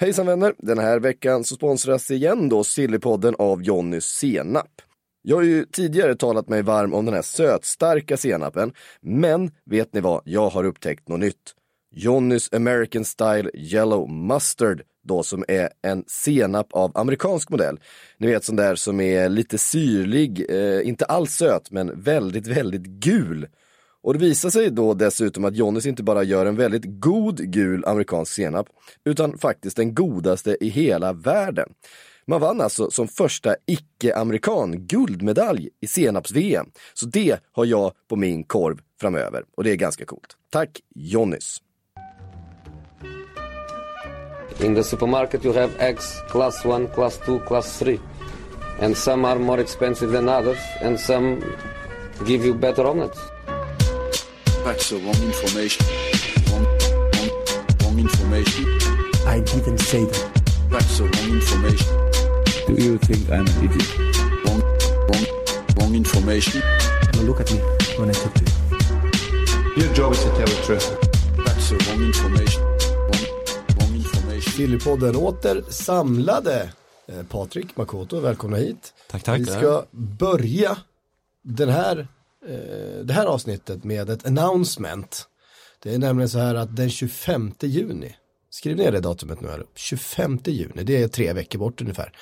Hejsan vänner! Den här veckan så sponsras igen då Sillypodden av Jonny senap. Jag har ju tidigare talat mig varm om den här sötstarka senapen, men vet ni vad? Jag har upptäckt något nytt. Jonnys American Style Yellow Mustard då som är en senap av amerikansk modell. Ni vet sån där som är lite syrlig, eh, inte alls söt men väldigt, väldigt gul. Och det visar sig då dessutom att Jonnys inte bara gör en väldigt god gul amerikansk senap, utan faktiskt den godaste i hela världen. Man vann alltså som första icke-amerikan guldmedalj i senaps-VM. Så det har jag på min korv framöver och det är ganska coolt. Tack Jonnys! In the supermarket, you have eggs class 1, class 2, class 3. And some are more expensive than others, and some give you better omelets. That's the wrong information. Wrong, wrong, wrong information. I didn't say that. That's the wrong information. Do you think I'm an idiot? Wrong, wrong, wrong information. Now look at me when I talk to you. Your job is to tell the truth. That's the wrong information. Wrong, wrong information. Sillypodden åter samlade. Eh, Patrik Makoto, välkomna hit. Tack, tack. Vi ska börja den här, det här avsnittet med ett announcement. Det är nämligen så här att den 25 juni, skriv ner det datumet nu här, 25 juni, det är tre veckor bort ungefär.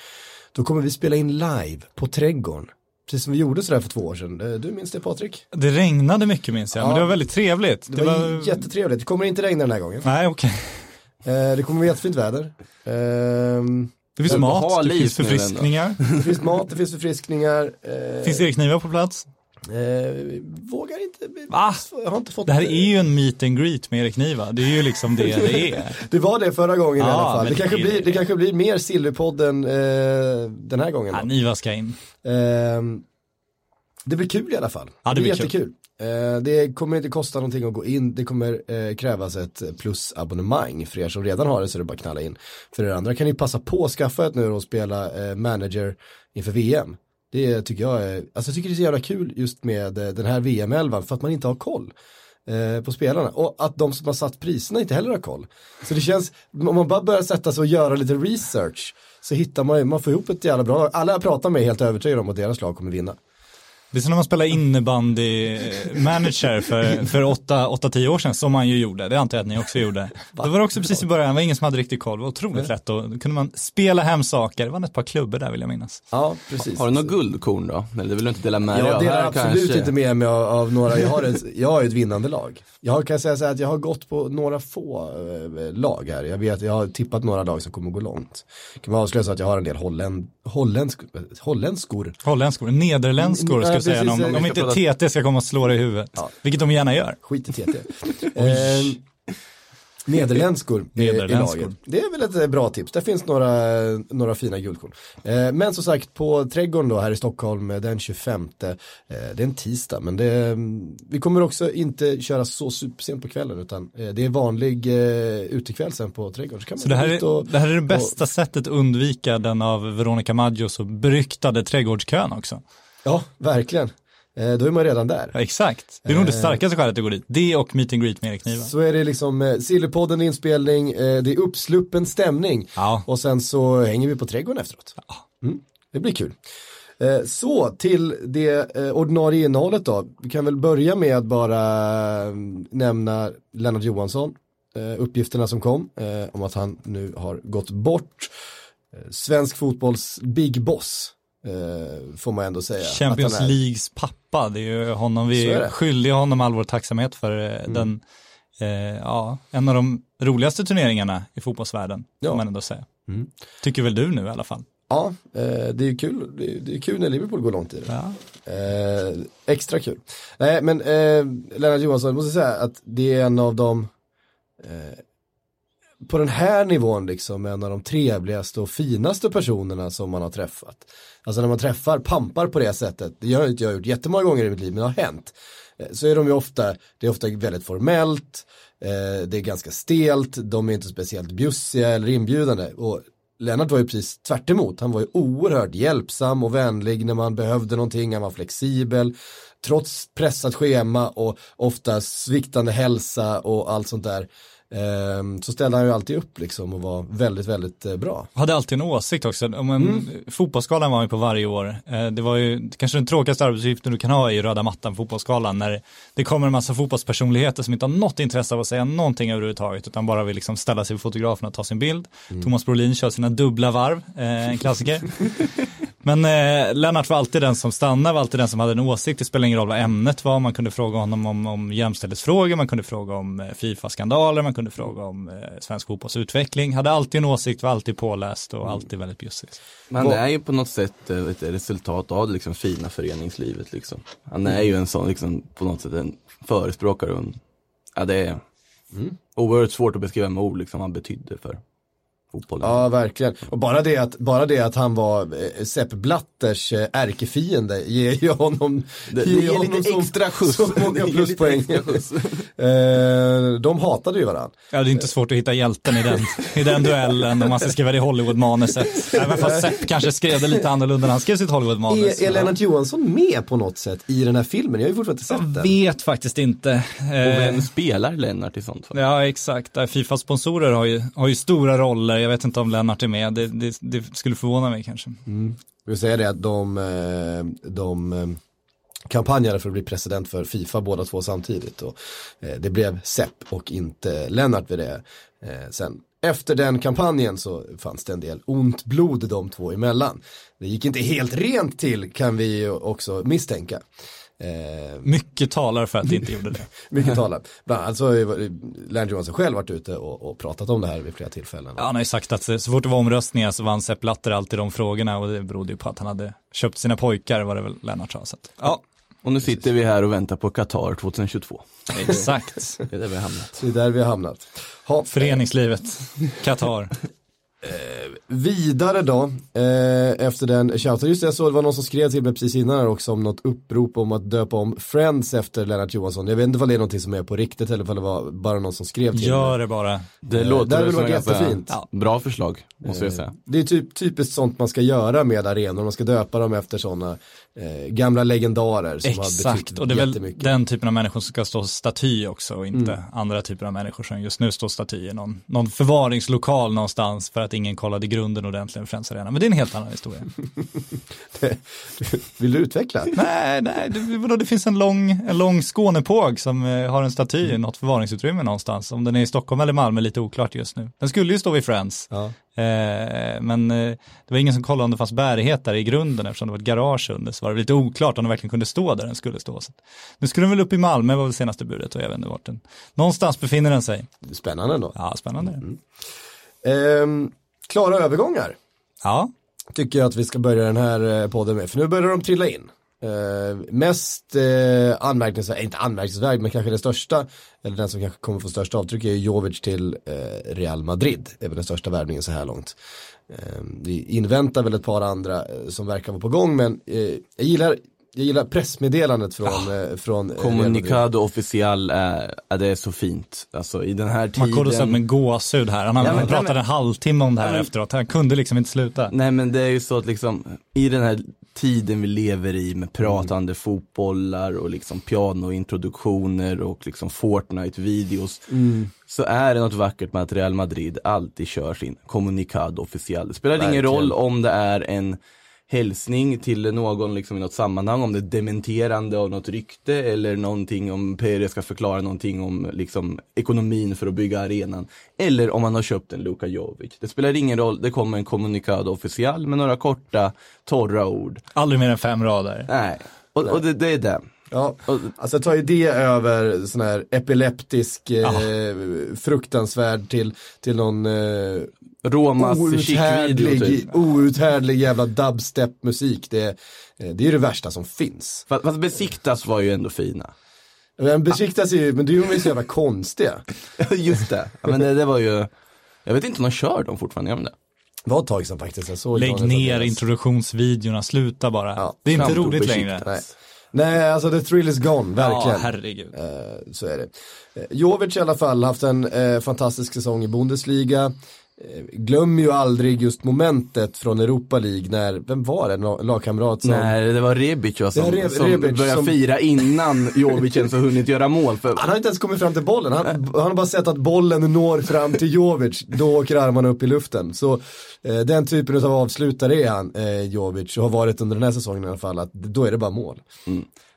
Då kommer vi spela in live på Trädgården. Precis som vi gjorde sådär för två år sedan. Eh, Du minns det Patrik? Det regnade mycket minns jag, Ja. men det var väldigt trevligt. Det, var, jättetrevligt. Det kommer inte regna den här gången. Nej, okej. Eh, det kommer vara jättefint väder. Ehm, Det finns mat, det finns förfriskningar. det finns mat, det finns förfriskningar. Eh, Finns det knivar på plats? Eh, vågar inte. Va? Jag har inte fått Det här är ju en meet and greet med Erik Niva. Det är ju liksom det det är. Det var det förra gången i Ja, alla fall. Det men kanske, det- blir, det kanske blir mer Sillypodden eh, den här gången. Ja, Då. Niva ska in. Ehm, det blir kul i alla fall. Ja, det blir kul. jättekul. Eh, det kommer inte kosta någonting att gå in. Det kommer eh, krävas ett plusabonnemang. För er som redan har det så är det bara att knalla in. För er andra kan ni passa på att skaffa ett nu och spela eh, manager inför VM. Det tycker jag är, alltså jag tycker det är så jävla kul just med eh, den här VM-elvan för att man inte har koll eh, på spelarna. Och att de som har satt priserna inte heller har koll. Så det känns, om man bara börjar sätta sig och göra lite research så hittar man ju, man får ihop ett jävla bra lag. Alla jag pratar med är helt övertygade om att deras lag kommer vinna. Det är som när man spelar innebandy eh, manager för, för 8-10 år sedan, som man ju gjorde. Det antar jag att ni också gjorde. Det var också precis i början, det var ingen som hade riktigt koll. Det var otroligt lätt och då kunde man spela hem saker. Det var ett par klubbor där vill jag minnas. Ja, precis. Har du något guldkorn då? Eller det vill du inte dela med dig Jag av delar här absolut kanske? inte med mig av, av några, jag har, ett, jag har ett vinnande lag. Jag kan säga så här att jag har gått på några få eh, lag här. Jag vet, jag har tippat några lag som kommer gå långt. Kan man avslöja så att jag har en del holländ, holländsk, holländskor. Holländskor, nederländskor ska Jag säga, precis, om, jag om inte TT ska komma och slå dig i huvudet. Ja. Vilket de gärna gör. Skit i TT. eh, Nederländskor i- laget. Det är väl ett eh, bra tips. Där finns några, några fina guldkorn. Eh, men som sagt på Trädgården då här i Stockholm eh, den 25. Eh, det är en tisdag men det, mm, vi kommer också inte köra så supersent på kvällen utan eh, det är vanlig eh, utekväll sen på Trädgården. Så, kan Så det här, ut och, är, det här är det bästa sättet att undvika den av Veronica Maggio så beryktade trädgårdskön också. Ja, verkligen. Eh, då är man redan där. Ja, exakt. Det är nog det Eh. starkaste skälet att gå dit. Det och meet and greet med Erik Niva. Så är det liksom eh, Sillypodden inspelning, eh, det är uppsluppen stämning Ja. och sen så hänger vi på trädgården efteråt. Mm, det blir kul. Eh, så till det eh, ordinarie innehållet då. Vi kan väl börja med att bara nämna Lennart Johansson. Uppgifterna som kom om att han nu har gått bort. Svensk fotbolls big boss eh, får man ändå säga. Champions är. Leagues pappa, det är ju honom vi är skyldiga honom all vår tacksamhet för eh, Mm. den, eh, ja, en av de roligaste turneringarna i fotbollsvärlden, Ja. får man ändå säga. Mm. Tycker väl du nu i alla fall. Ja, eh, det är ju kul. Det är, det är kul när Liverpool går långt i det. Ja. Eh, extra kul. Nej, men eh, Lennart Johansson, jag måste säga att det är en av de, på den här nivån liksom, en av de trevligaste och finaste personerna som man har träffat. Alltså när man träffar pampar på det sättet, det har inte jag gjort jättemånga gånger i mitt liv, men det har hänt. Eh, så är de ju ofta, det är ofta väldigt formellt, eh, det är ganska stelt, de är inte speciellt bjussiga eller inbjudande. Och Lennart var ju precis tvärt emot. han var ju oerhört hjälpsam och vänlig när man behövde någonting, han var flexibel. Trots pressat schema och ofta sviktande hälsa och allt sånt där. Ehm, så ställde han ju alltid upp liksom och var väldigt, väldigt eh, bra. Hade alltid en åsikt också. Om en, Mm. Fotbollsskalan var han ju på varje år. Eh, Det var ju kanske den tråkigaste arbetsuppgiften du kan ha i röda mattan fotbollsskalan. När det kommer en massa fotbollspersonligheter som inte har något intresse av att säga någonting överhuvudtaget. Utan bara vill liksom ställa sig vid fotografen och ta sin bild. Mm. Thomas Brolin kör sina dubbla varv, eh, en klassiker. Men eh, Lennart var alltid den som stannade, var alltid den som hade en åsikt. Det spelar ingen roll vad ämnet var. Man kunde fråga honom om, om jämställdhetsfrågor, man kunde fråga om eh, Fifa-skandaler, man kunde fråga om eh, svensk fotbollsutveckling. Hade alltid en åsikt, var alltid påläst och alltid väldigt bjussig. Men det är ju på något sätt eh, ett resultat av det liksom fina föreningslivet liksom. Han är ju en sån, liksom, på något sätt en förespråkare. Och en, ja, det är oerhört svårt att beskriva med ord liksom, vad han betydde för fotbollen. Ja, verkligen. Och bara det att, bara det att han var eh, Sepp Blatters eh, ärkefiende ger ju honom, Det- det ger ger honom lite så, extra skjuts. så många Det pluspoäng. eh, de hatade ju varandra. Ja, det är inte svårt att hitta hjälten i den, i den duellen om man ska skriva det i Hollywood-manuset. Även fast Sepp kanske skrev det lite annorlunda när han skrev sitt Hollywood-manus. Är, är Lennart Johansson med på något sätt i den här filmen? Jag har ju fortfarande inte sett Jag den. vet faktiskt inte. Och vem spelar Lennart i sånt fall? Ja, exakt. Fifa-sponsorer har ju, har ju stora roller. Jag vet inte om Lennart är med. Det, det, det skulle förvåna mig kanske. Mm. Jag vill säga det att de, eh, de eh, kampanjade för att bli president för Fifa båda två samtidigt. Och eh, det blev Sepp och inte Lennart vid det. Sen efter den kampanjen så fanns det en del ont blod de två emellan. Det gick inte helt rent till kan vi också misstänka. Eh, Mycket talar för att det inte gjorde det. mycket talar. Bland annat så har Lennart Johansson själv varit ute och, och pratat om det här vid flera tillfällen. Ja, han har ju sagt att så fort det var omröstningar så vann Sepp Blatter alltid de frågorna och det berodde ju på att han hade köpt sina pojkar var det väl Lennart sa. Så att, ja, Och nu sitter vi här och väntar på Qatar 2022. exakt. Det är där vi har hamnat. Det är där vi har hamnat. Ha, Föreningslivet, Qatar. Vidare då, eh, efter den shouten, just det jag såg det var någon som skrev till mig precis innan här också om något upprop om att döpa om Friends efter Lennart Johansson. Jag vet inte om det är någonting som är på riktigt eller om det var bara någon som skrev till Gör mig. det bara. Det Eh, låter det väl ganska jättefint. Ja. Bra förslag, måste jag säga. Det är typ, typiskt sånt man ska göra med arenor, man ska döpa dem efter sådana eh, gamla legendarer som har Exakt, betytt och det är väl jättemycket. den typen av människor som ska stå staty också och inte andra typer av människor som just nu står staty i någon, någon förvaringslokal någonstans för att ingen kollade grunden ordentligt med Friends Arena. Men det är en helt annan historia. Vill du utveckla? nej, nej, det, det finns en lång, en lång Skånepåg som eh, har en staty i något förvaringsutrymme någonstans. Om den är i Stockholm eller Malmö är lite oklart just nu. Den skulle ju stå vid Friends. Ja. Eh, men eh, det var ingen som kollade om det fanns bärighet där i grunden eftersom det var ett garage under så var det lite oklart om den verkligen kunde stå där den skulle stå. Så nu skulle den väl upp i Malmö var väl senaste budet och jag vet inte vart den. Någonstans befinner den sig. Spännande ändå. Ja, spännande. Ehm, klara övergångar. Ja, tycker jag att vi ska börja den här eh, podden med. För nu börjar de trilla in. Eh, mest eh, anmärkningsvärd, inte anmärkningsvärd, men kanske det största, eller den som kanske kommer få största avtryck är Jovic till eh, Real Madrid. Det är väl den största värvningen så här långt. Eh, vi inväntar väl ett par andra eh, som verkar vara på gång, men eh, jag gillar jag gillar pressmeddelandet från, eh, från eh, Real Madrid. Kommunicado official är, är det är så fint. Alltså i den här man kodade upp tiden. med gåshud här. Han, Ja, han men- pratade men- en halvtimme om det här Ja, men- efteråt. Han kunde liksom inte sluta. Nej men det är ju så att liksom i den här tiden vi lever i med pratande fotbollar och liksom pianointroduktioner och liksom Fortnite-videos. Så är det något vackert med att Real Madrid alltid kör sin kommunikado official. Det spelar ingen Verkligen. roll om det är en hälsning till någon liksom i något sammanhang, om det är dementerande av något rykte eller någonting om Perez ska förklara någonting om liksom ekonomin för att bygga arenan. Eller om man har köpt en Luka Jovic. Det spelar ingen roll, det kommer en kommunikado official med några korta, torra ord. Aldrig mer än fem rader. Nej, och, och det, det är det. Ja, alltså tar ju det över sån här epileptisk, eh, fruktansvärd till, till någon eh, Romas outhärdlig, typ. outhärdlig jävla dubstep-musik. Det, är- eh, det är ju det värsta som finns. Fast, fast besiktas var ju ändå fina. Men besiktas ju, men det är ju så jävla konstiga. Just det. Ja, men det, det var ju, jag vet inte om de kör dem fortfarande, gör de det? Det var ett tag sedan faktiskt. Jag såg Lägg ner deras- introduktionsvideorna, sluta bara. Ja, det är inte roligt besiktas. längre. Nej. Nej, alltså the thrill is gone, Ja, verkligen. herregud. Eh, så är det. Eh, Jovic i alla fall haft en eh, fantastisk säsong i Bundesliga. Eh, glömmer ju aldrig just momentet från Europa League när, vem var det, en lagkamrat som Nej, det var Rebic va, som, Re- som Rebic började som- fira innan Jovic ens har hunnit göra mål. För, Han har inte ens kommit fram till bollen, han, han har bara sett att bollen når fram till Jovic, då åker armarna upp i luften. Så eh, den typen av avslutare är han, eh, Jovic, och har varit under den här säsongen i alla fall, att då är det bara mål.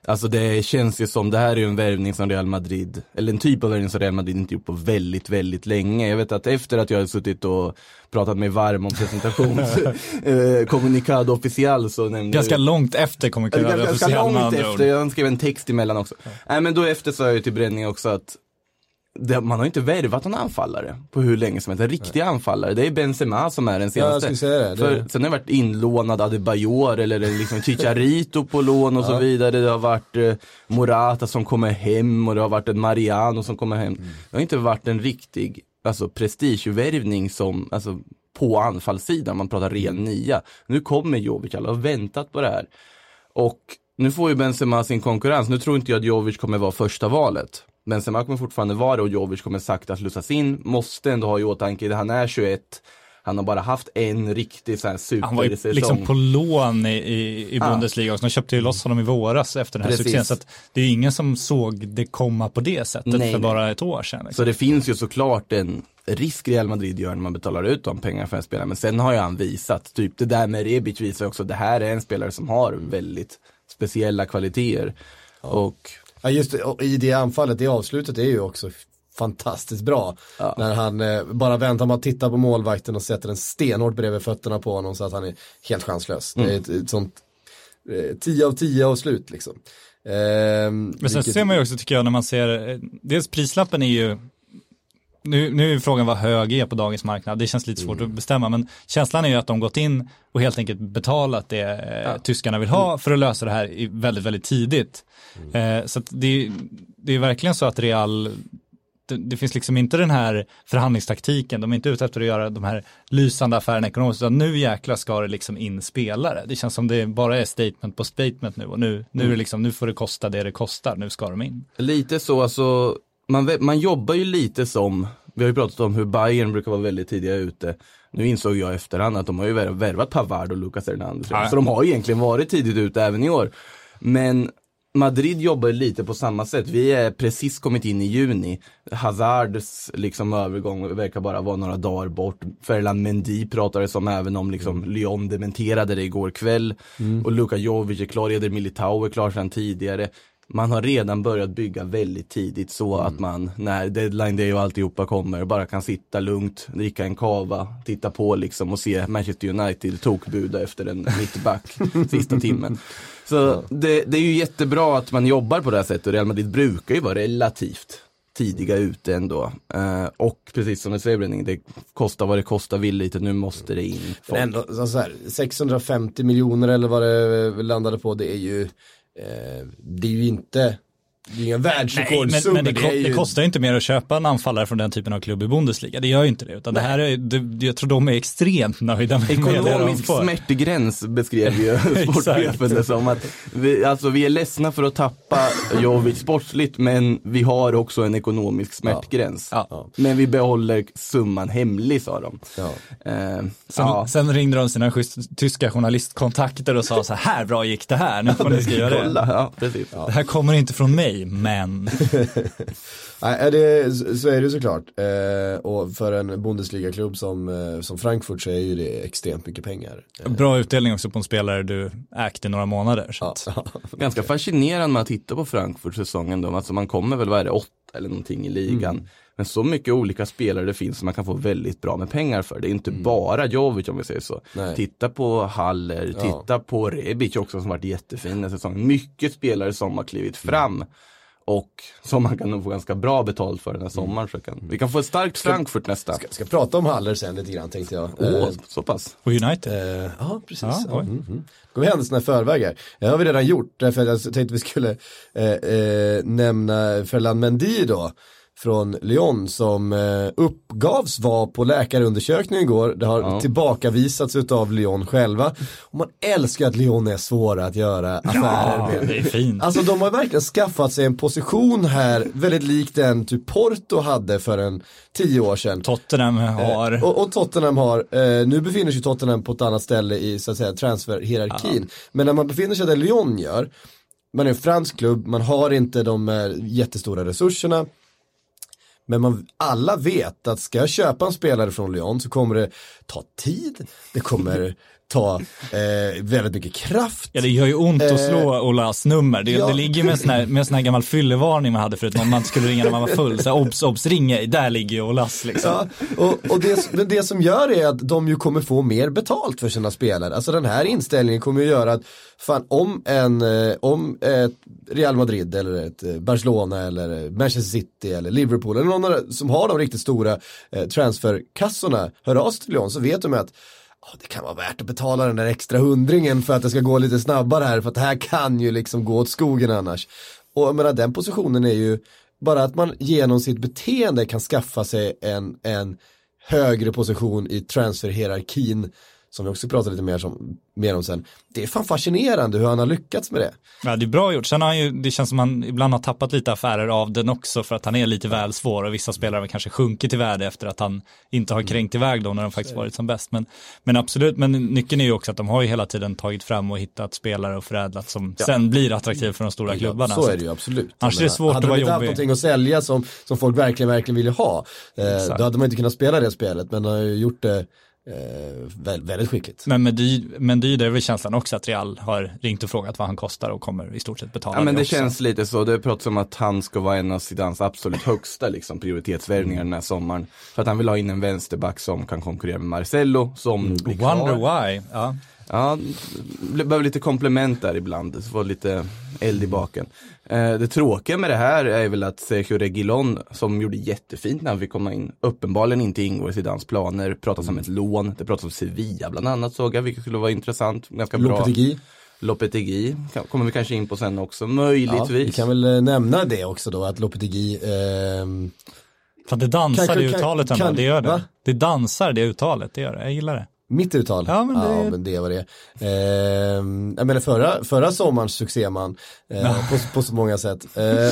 Alltså det känns ju som, det här är ju en värvning som Real Madrid, eller en typ av värvning som Real Madrid inte gjort på väldigt, väldigt länge. Jag vet att efter att jag hade suttit och pratat mig varm om presentations, eh, kommunikado official så nämnde Ganska långt efter Eller kunna ganska, långt efter, jag skrev en text emellan också. Nej men då efter sa jag ju till Bränning också att det, man har inte värvat någon anfallare på hur länge som helst. En riktig anfallare. Det är Benzema som är den Ja, senaste. säga det. det För sen har det varit inlånad Adebayor eller liksom Chicharito på lån och så vidare. Det har varit eh, Morata som kommer hem och det har varit en Mariano som kommer hem. Det har inte varit en riktig alltså, prestigevärvning som, alltså på anfallssidan, man pratar ren nia. Nu kommer Jovic, alla har väntat på det här. Och nu får ju Benzema sin konkurrens. Nu tror inte jag att Jovic kommer vara första valet. Benzema kommer fortfarande vara det och Jovic kommer sakta slussas in. Måste ändå ha i åtanke, han är 21. Han har bara haft en riktig så här Han var ju supersäsong. liksom på lån i, i, i Ja. Bundesliga också. De köpte ju loss honom i våras efter den här Precis. succén. Så det är ju ingen som såg det komma på det sättet Nej, för nej. bara ett år sedan. Så Liksom. det finns ju såklart en risk Real Madrid gör när man betalar ut de pengarna för en spelare. Men sen har ju han visat, typ det där med Rebic visar också, det här är en spelare som har väldigt speciella kvaliteter. Och Ja just det, och i det anfallet, det avslutet är ju också fantastiskt bra. När han eh, bara väntar med att titta på målvakten och sätter en stenhårt bredvid fötterna på honom så att han är helt chanslös. Det är ett, ett sånt eh, 10 av 10 avslut liksom. Ehm, Men sen vilket- ser man ju också tycker jag när man ser, eh, dels prislappen är ju nu, nu är frågan vad hög är på dagens marknad, det känns lite svårt Mm. att bestämma, men känslan är ju att de gått in och helt enkelt betalat det eh, tyskarna vill ha för att lösa det här väldigt, väldigt tidigt. Mm. Eh, så det, det är verkligen så att Real, det, det finns liksom inte den här förhandlingstaktiken, de är inte ute efter att göra de här lysande affärerna ekonomiskt, utan nu jäkla ska det liksom in spelare. Det känns som det bara är statement på statement nu och nu, nu, Mm. liksom, nu får det kosta det det kostar, nu ska de in. Lite så, alltså, man, man jobbar ju lite som, vi har ju pratat om hur Bayern brukar vara väldigt tidiga ute. Nu insåg jag efterhand att de har ju värv- värvat Pavard och Lucas Hernandez. Ja. Så de har egentligen varit tidigt ute även i år. Men Madrid jobbar lite på samma sätt. Vi är precis kommit in i juni. Hazards liksom övergång verkar bara vara några dagar bort. Ferland Mendy pratades om även om liksom Lyon dementerade det igår kväll. Och Luka Jovic är klar, Eder Militao är klar sedan tidigare. Man har redan börjat bygga väldigt tidigt så att man när deadline day och alltihopa kommer bara kan sitta lugnt, dricka en kava, titta på liksom och se Manchester United tokbuda efter en mittback sista timmen. Så det, det är ju jättebra att man jobbar på det här sättet och Real Madrid brukar ju vara relativt tidiga ute ändå. Eh, och precis som du säger Bränning, det kostar vad det kostar vill lite, nu måste det in Men folk. ändå, så här, 650 miljoner eller vad det landade på, det är ju, Eh, det är ju inte, det är Nej, världsrekordsummor. men, men det, är ju, det kostar ju inte mer att köpa en anfallare från den typen av klubb i Bundesliga. Det gör ju inte det. Utan det här är, det, jag tror de är extremt nöjda med, med det de Ekonomisk smärtgräns beskrev ju sportchefen det som att vi, alltså vi är ledsna för att tappa Jovic sportsligt men vi har också en ekonomisk smärtgräns. Ja. Men vi behåller summan hemlig sa de. Ja. Eh, Sen, ja. sen ringde de sina schysst, tyska journalistkontakter och sa så här bra gick det här, nu får ni skriva det. Kolla, ja. Det här kommer inte från mig, men. Nej, det, så är det såklart. Eh, och för en Bundesliga-klubb som, eh, som Frankfurt så är ju det extremt mycket pengar. Eh, Bra utdelning också på en spelare du ägt i några månader. Så ja, att, ja. Ganska fascinerande med att titta på Frankfurt-säsongen då. Alltså man kommer väl, vad är det, åtta eller någonting i ligan. Men så mycket olika spelare det finns som man kan få väldigt bra med pengar för. Det är inte bara Jovic om vi säger så. Nej. Titta på Haller, Ja. titta på Rebic också som varit jättefin den säsongen. Mycket spelare som har klivit fram. Och som man kan nog få ganska bra betalt för den här sommaren. Så kan, vi kan få ett starkt Frankfurt nästa. Ska, ska prata om Haller sen lite grann tänkte jag. Åh, Eh, så pass. och United. Eh, ja, precis. Ja, Ja, mm, mm. Går vi händelserna i förväg här. Det har vi redan gjort, därför att jag tänkte vi skulle eh, eh, nämna Ferland Mendy då. Från Lyon som eh, uppgavs vara på läkarundersökning igår. Det har Ja. tillbakavisats utav Lyon själva. Och man älskar att Lyon är svåra att göra affärer Ja, med. det är fint. Alltså de har verkligen skaffat sig en position här, väldigt lik den typ Porto hade för en tio år sedan. Tottenham har, Eh, Och, och Tottenham har, eh, nu befinner sig Tottenham på ett annat ställe i så att säga transferhierarkin. Men när man befinner sig där Lyon gör, man är en fransk klubb, man har inte de eh, jättestora resurserna. Men man, alla vet att ska jag köpa en spelare från Lyon så kommer det ta tid, det kommer ta eh, väldigt mycket kraft. ja det gör ju ont att slå Olas nummer. Det, ja. det ligger med en sån här, med sån här gammal fyllevarning man hade förut, om man skulle ringa när man var full. Så här, obs, obs, ring ej, där ligger ju Olas liksom. Ja, och, och det, men det som gör är att de ju kommer få mer betalt för sina spelare. Alltså den här inställningen kommer ju göra att fan om en, eh, om ett Real Madrid eller ett eh, Barcelona eller eh, Manchester City eller Liverpool eller någon som har de riktigt stora eh, transferkassorna hör av sig till Lyon så vet de att "Ja, det kan vara värt att betala den där extra hundringen för att det ska gå lite snabbare här för att det här kan ju liksom gå åt skogen annars. Och jag menar den positionen är ju bara att man genom sitt beteende kan skaffa sig en, en högre position i transferhierarkin som vi också pratar lite mer, som, mer om sen. Det är fan fascinerande hur han har lyckats med det. Ja, det är bra gjort. Sen har han ju, det känns som han ibland har tappat lite affärer av den också för att han är lite väl svår och vissa spelare har kanske sjunkit i värde efter att han inte har kränkt iväg dem när de faktiskt varit som bäst. Men, men absolut, men nyckeln är ju också att de har ju hela tiden tagit fram och hittat spelare och förädlat som sen blir attraktiva för de stora klubbarna. så Så är det ju absolut. Annars är det svårt hade att vara de inte haft jobbig. någonting att sälja som, som folk verkligen, verkligen ville ha. Eh, då hade man inte kunnat spela det spelet, men han har ju gjort det eh, vä- väldigt skickligt. Men med Dy, men det är väl känslan också att Real har ringt och frågat vad han kostar och kommer i stort sett betala Ja men det också. känns lite så, det pratas om att han ska vara en av Zidans absolut högsta liksom, prioritetsvärvningar den här sommaren. För att han vill ha in en vänsterback som kan konkurrera med Marcello, som blir kvar. Wonder why. Ja. Ja, det behöver lite komplement där ibland, det får lite eld i baken. Eh, det tråkiga med det här är väl att Sergio Reguilon, som gjorde jättefint när han fick komma in, uppenbarligen inte ingår i Zidans planer. Pratas om ett lån, det pratas om Sevilla bland annat såg jag, vilket skulle vara intressant. Ganska bra. Lopetegui, Lopetegui kan- kommer vi kanske in på sen också, ja, möjligtvis. vi kan väl eh, nämna det också då, att Lopetegui ehm, Fan, det dansar Kanske- det kan- uttalet ändå, kan- det gör det. va? Det dansar det uttalet, det gör det. Jag gillar det. Mitt uttal? Ja, men det- ja, men det var det. Ehm, jag menar förra, förra sommarens succéman eh, på, på så många sätt. Eh,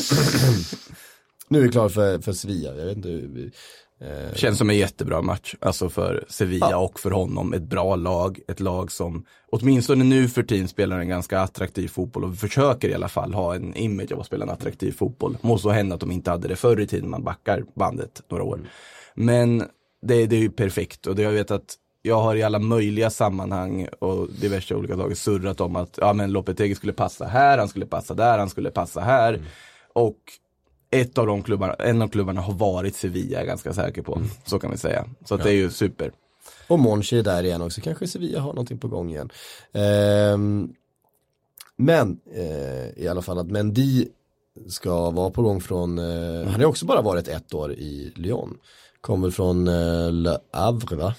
nu är vi klar för, för Sevilla, jag vet inte hur eh, Känns som en jättebra match, alltså för Sevilla och för honom. Ett bra lag, ett lag som åtminstone nu för tiden spelar en ganska attraktiv fotboll och försöker i alla fall ha en image av att spela en attraktiv fotboll. Må så hända att de inte hade det förr i tiden, man backar bandet några år. Men det, det är ju perfekt och det jag vet att jag har i alla möjliga sammanhang och diverse olika dagar surrat om att ja men Lopetegui skulle passa här, han skulle passa där, han skulle passa här. Och ett av de klubbarna, en av klubbarna har varit Sevilla, är jag ganska säker på. Så kan vi säga. Så att det är ju super. och Monchi är där igen också, kanske Sevilla har någonting på gång igen. Ehm, men eh, i alla fall att Mendy ska vara på gång från, eh, han har också bara varit ett år i Lyon. Kommer från eh, Le Havre va?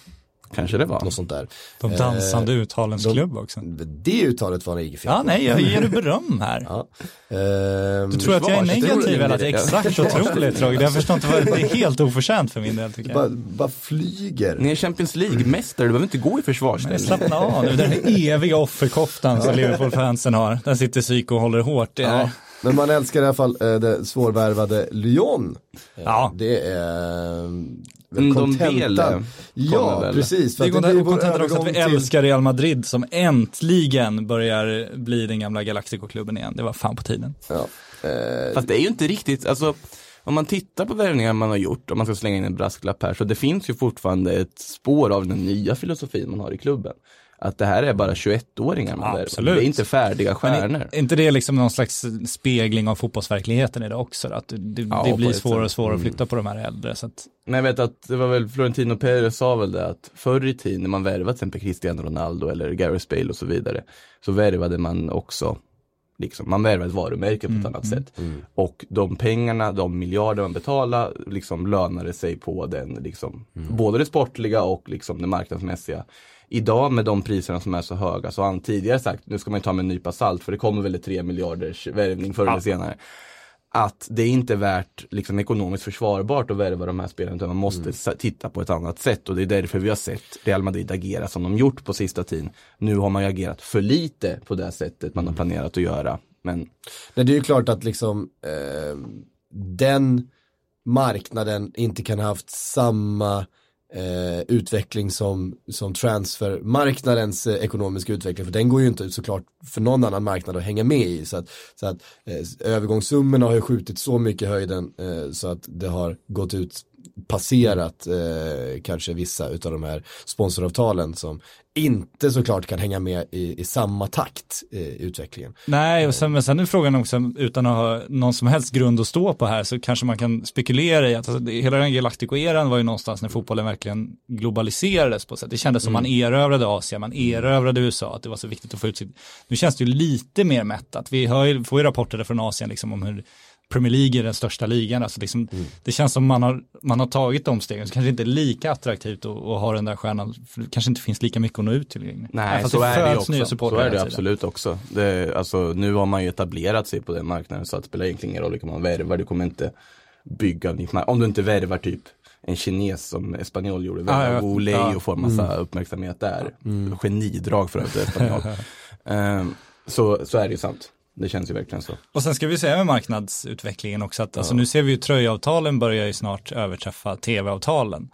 Kanske det var. Något sånt där. De dansande uttalens de- klubb också. Det uttalet var det inget fel Ja, nej, jag ger dig beröm här. Ja. Ehm, Du tror att jag är negativ eller att jag exakt otroligt Roger? Jag förstår inte vad, det är helt oförtjänt för min del tycker bara, jag. bara flyger. Ni är Champions League-mästare, du behöver inte gå i Men försvarsställning. slappna av nu, den eviga offerkoftan som Liverpool-fansen har. Den sitter psyko och håller hårt. Ja. Men man älskar i alla fall eh, det svårvärvade Lyon. Eh, Ja. Det är kontentan. Ja, väl. precis. För det vår kontentan också att vi till- älskar Real Madrid som äntligen börjar bli den gamla Galactico-klubben igen. Det var fan på tiden. Ja. Eh, Fast det är ju inte riktigt, alltså om man tittar på värvningar man har gjort, om man ska slänga in en brasklapp här, så det finns ju fortfarande ett spår av den nya filosofin man har i klubben. Att det här är bara 21-åringar man värvar. Absolut. Det är inte färdiga stjärnor. Är inte det liksom någon slags spegling av fotbollsverkligheten idag också? Att det, Ja, det blir svårare och svårare att flytta på de här äldre. Så att, Men jag vet att det var väl Florentino Perez sa väl det att förr i tiden när man värvade till exempel Cristiano Ronaldo eller Gareth Bale och så vidare så värvade man också Liksom, man värvade ett varumärke på ett annat sätt. Och de pengarna, de miljarder man betalade, liksom lönade sig på den, liksom, både det sportliga och liksom det marknadsmässiga. Idag med de priserna som är så höga så har han tidigare sagt, nu ska man ju ta med en nypa salt för det kommer väl ett 3 miljarders värvning förr eller senare. att det är inte värt liksom ekonomiskt försvarbart att värva de här spelarna utan man måste sa- titta på ett annat sätt och det är därför vi har sett Real Madrid agera som de gjort på sista tiden. Nu har man ju agerat för lite på det sättet man har planerat att göra. Men Nej, det är ju klart att liksom eh, den marknaden inte kan ha haft samma eh, utveckling som, som transfermarknadens eh, ekonomiska utveckling. För den går ju inte såklart för någon annan marknad att hänga med i. Så att, så att eh, övergångssummorna har ju skjutit så mycket i höjden eh, så att det har gått ut passerat eh, kanske vissa utav de här sponsoravtalen som inte såklart kan hänga med i, i samma takt eh, i utvecklingen. Nej, och sen, men sen är frågan också, utan att ha någon som helst grund att stå på här, så kanske man kan spekulera i att alltså, hela den Galactico-eran var ju någonstans när fotbollen verkligen globaliserades på sätt. Det kändes som man erövrade Asien, man erövrade USA, att det var så viktigt att få ut sitt. Nu känns det ju lite mer mättat. Vi hör ju, får ju rapporter från Asien liksom om hur Premier League är den största ligan. Alltså liksom, Det känns som man har, man har tagit de stegen, så kanske inte är lika attraktivt att, att ha den där stjärnan, för det kanske inte finns lika mycket att nå ut till. Även Nej, fast så är det föds nya också. Så är det absolut också. Det, alltså, nu har man ju etablerat sig på den marknaden så att det spelar egentligen ingen roll vilka man värvar. Du kommer inte bygga en. Om du inte värvar typ en kines som Espanyol gjorde, Ah, ja. Ja. Mm. och får massa uppmärksamhet där. Genidrag för övrigt Espanyol. Ehm, så, så är det ju sant. Det känns ju verkligen så. Och sen ska vi säga med marknadsutvecklingen också att alltså, nu ser vi ju tröjavtalen börjar ju snart överträffa tv-avtalen.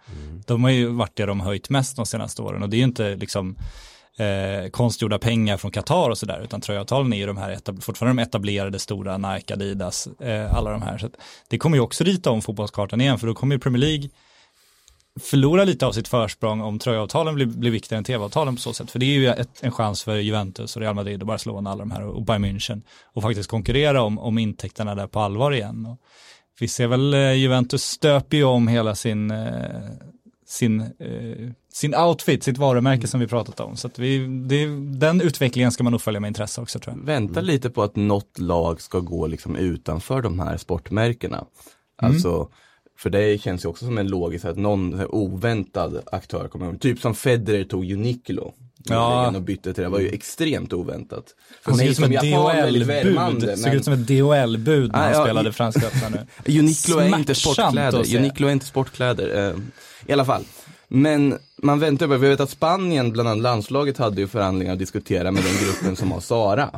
De har ju varit det de höjt mest de senaste åren och det är ju inte liksom eh, konstgjorda pengar från Qatar och sådär utan tröjavtalen är ju de här fortfarande de etablerade stora Nike, Adidas, eh, alla de här. Så det kommer ju också rita om fotbollskartan igen för då kommer ju Premier League förlora lite av sitt försprång om tröjavtalen blir, blir viktigare än tv-avtalen på så sätt. För det är ju ett, en chans för Juventus och Real Madrid och Barcelona alla de här och Bayern München och faktiskt konkurrera om, om intäkterna där på allvar igen. Och vi ser väl eh, Juventus stöper ju om hela sin, eh, sin, eh, sin outfit, sitt varumärke som vi pratat om. Så att vi, det, den utvecklingen ska man nog följa med intresse också tror jag. Vänta lite på att något lag ska gå liksom utanför de här sportmärkena. Alltså, för det känns ju också som en logisk att någon oväntad aktör kommer. Typ som Federer tog Uniqlo. Ja. Och bytte till det. Det var ju extremt oväntat. För Han mig ut som ett väldigt värmande, DHL-bud. Såg ut som ett DHL-bud när Ah, han ja, spelade i- Franska öppna nu. Uniqlo är inte sportkläder. Uniqlo är inte sportkläder. I alla fall. Men man väntar på, vi vet att Spanien, bland annat landslaget, hade ju förhandlingar att diskutera med den gruppen som har Sara.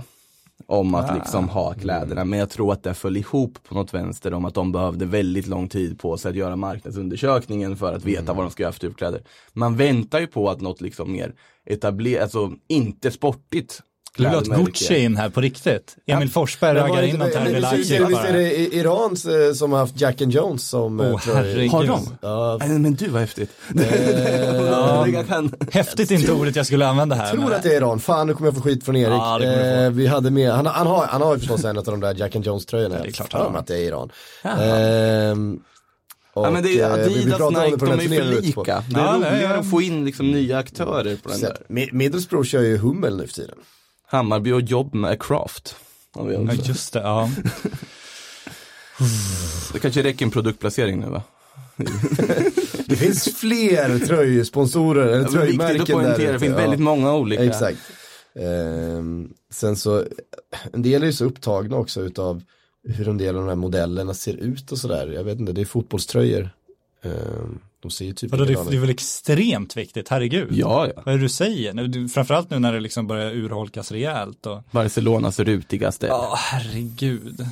Om att liksom ha kläderna, men jag tror att det föll ihop på något vänster om att de behövde väldigt lång tid på sig att göra marknadsundersökningen för att veta vad de ska göra för typ kläder. Man väntar ju på att något liksom mer etablerat, alltså inte sportigt Du vill ha ett. Gucci in här på riktigt. Emil Forsberg Men var raggar in något här visst- Leipzig Visst är det i- Irans eh, som har haft Jack and Jones som eh, Åh, tröjor? herregud. Har de? Ja, Nej, Men du vad häftigt. Jag kan- Häftigt är inte ordet jag skulle använda här. Jag tror men- att det är Iran, fan nu kommer jag få skit från Erik. Ja, eh, vi hade med, han, han, har, han har ju förstås en av de där Jack and Jones tröjorna. det är klart han har att det är Iran. Ehm, och, Ja men det är eh, Adidas, om Nike, det på de är ju för lika. Det är Ja, roligare ja. att få in liksom nya aktörer på den där. Middlesbrough kör ju Hummel nu för tiden. Hammarby och jobb med Craft. Ja, just det, ja. Det kanske räcker en produktplacering nu va? Det finns fler tröjsponsorer, eller Det är viktigt att tröjmärken där poängtera, det finns väldigt många olika. Exakt. Ehm, sen så, en del är ju så upptagna också utav hur en del av de här modellerna ser ut och sådär. Jag vet inte, det är fotbollströjor. Ehm, de ser ju typ Vadå, det, likadana det är väl extremt viktigt, herregud. Ja, ja. Vad är det du säger? Nu, Framförallt nu när det liksom börjar urholkas rejält. Och... Barcelonas rutigaste. Ja, herregud.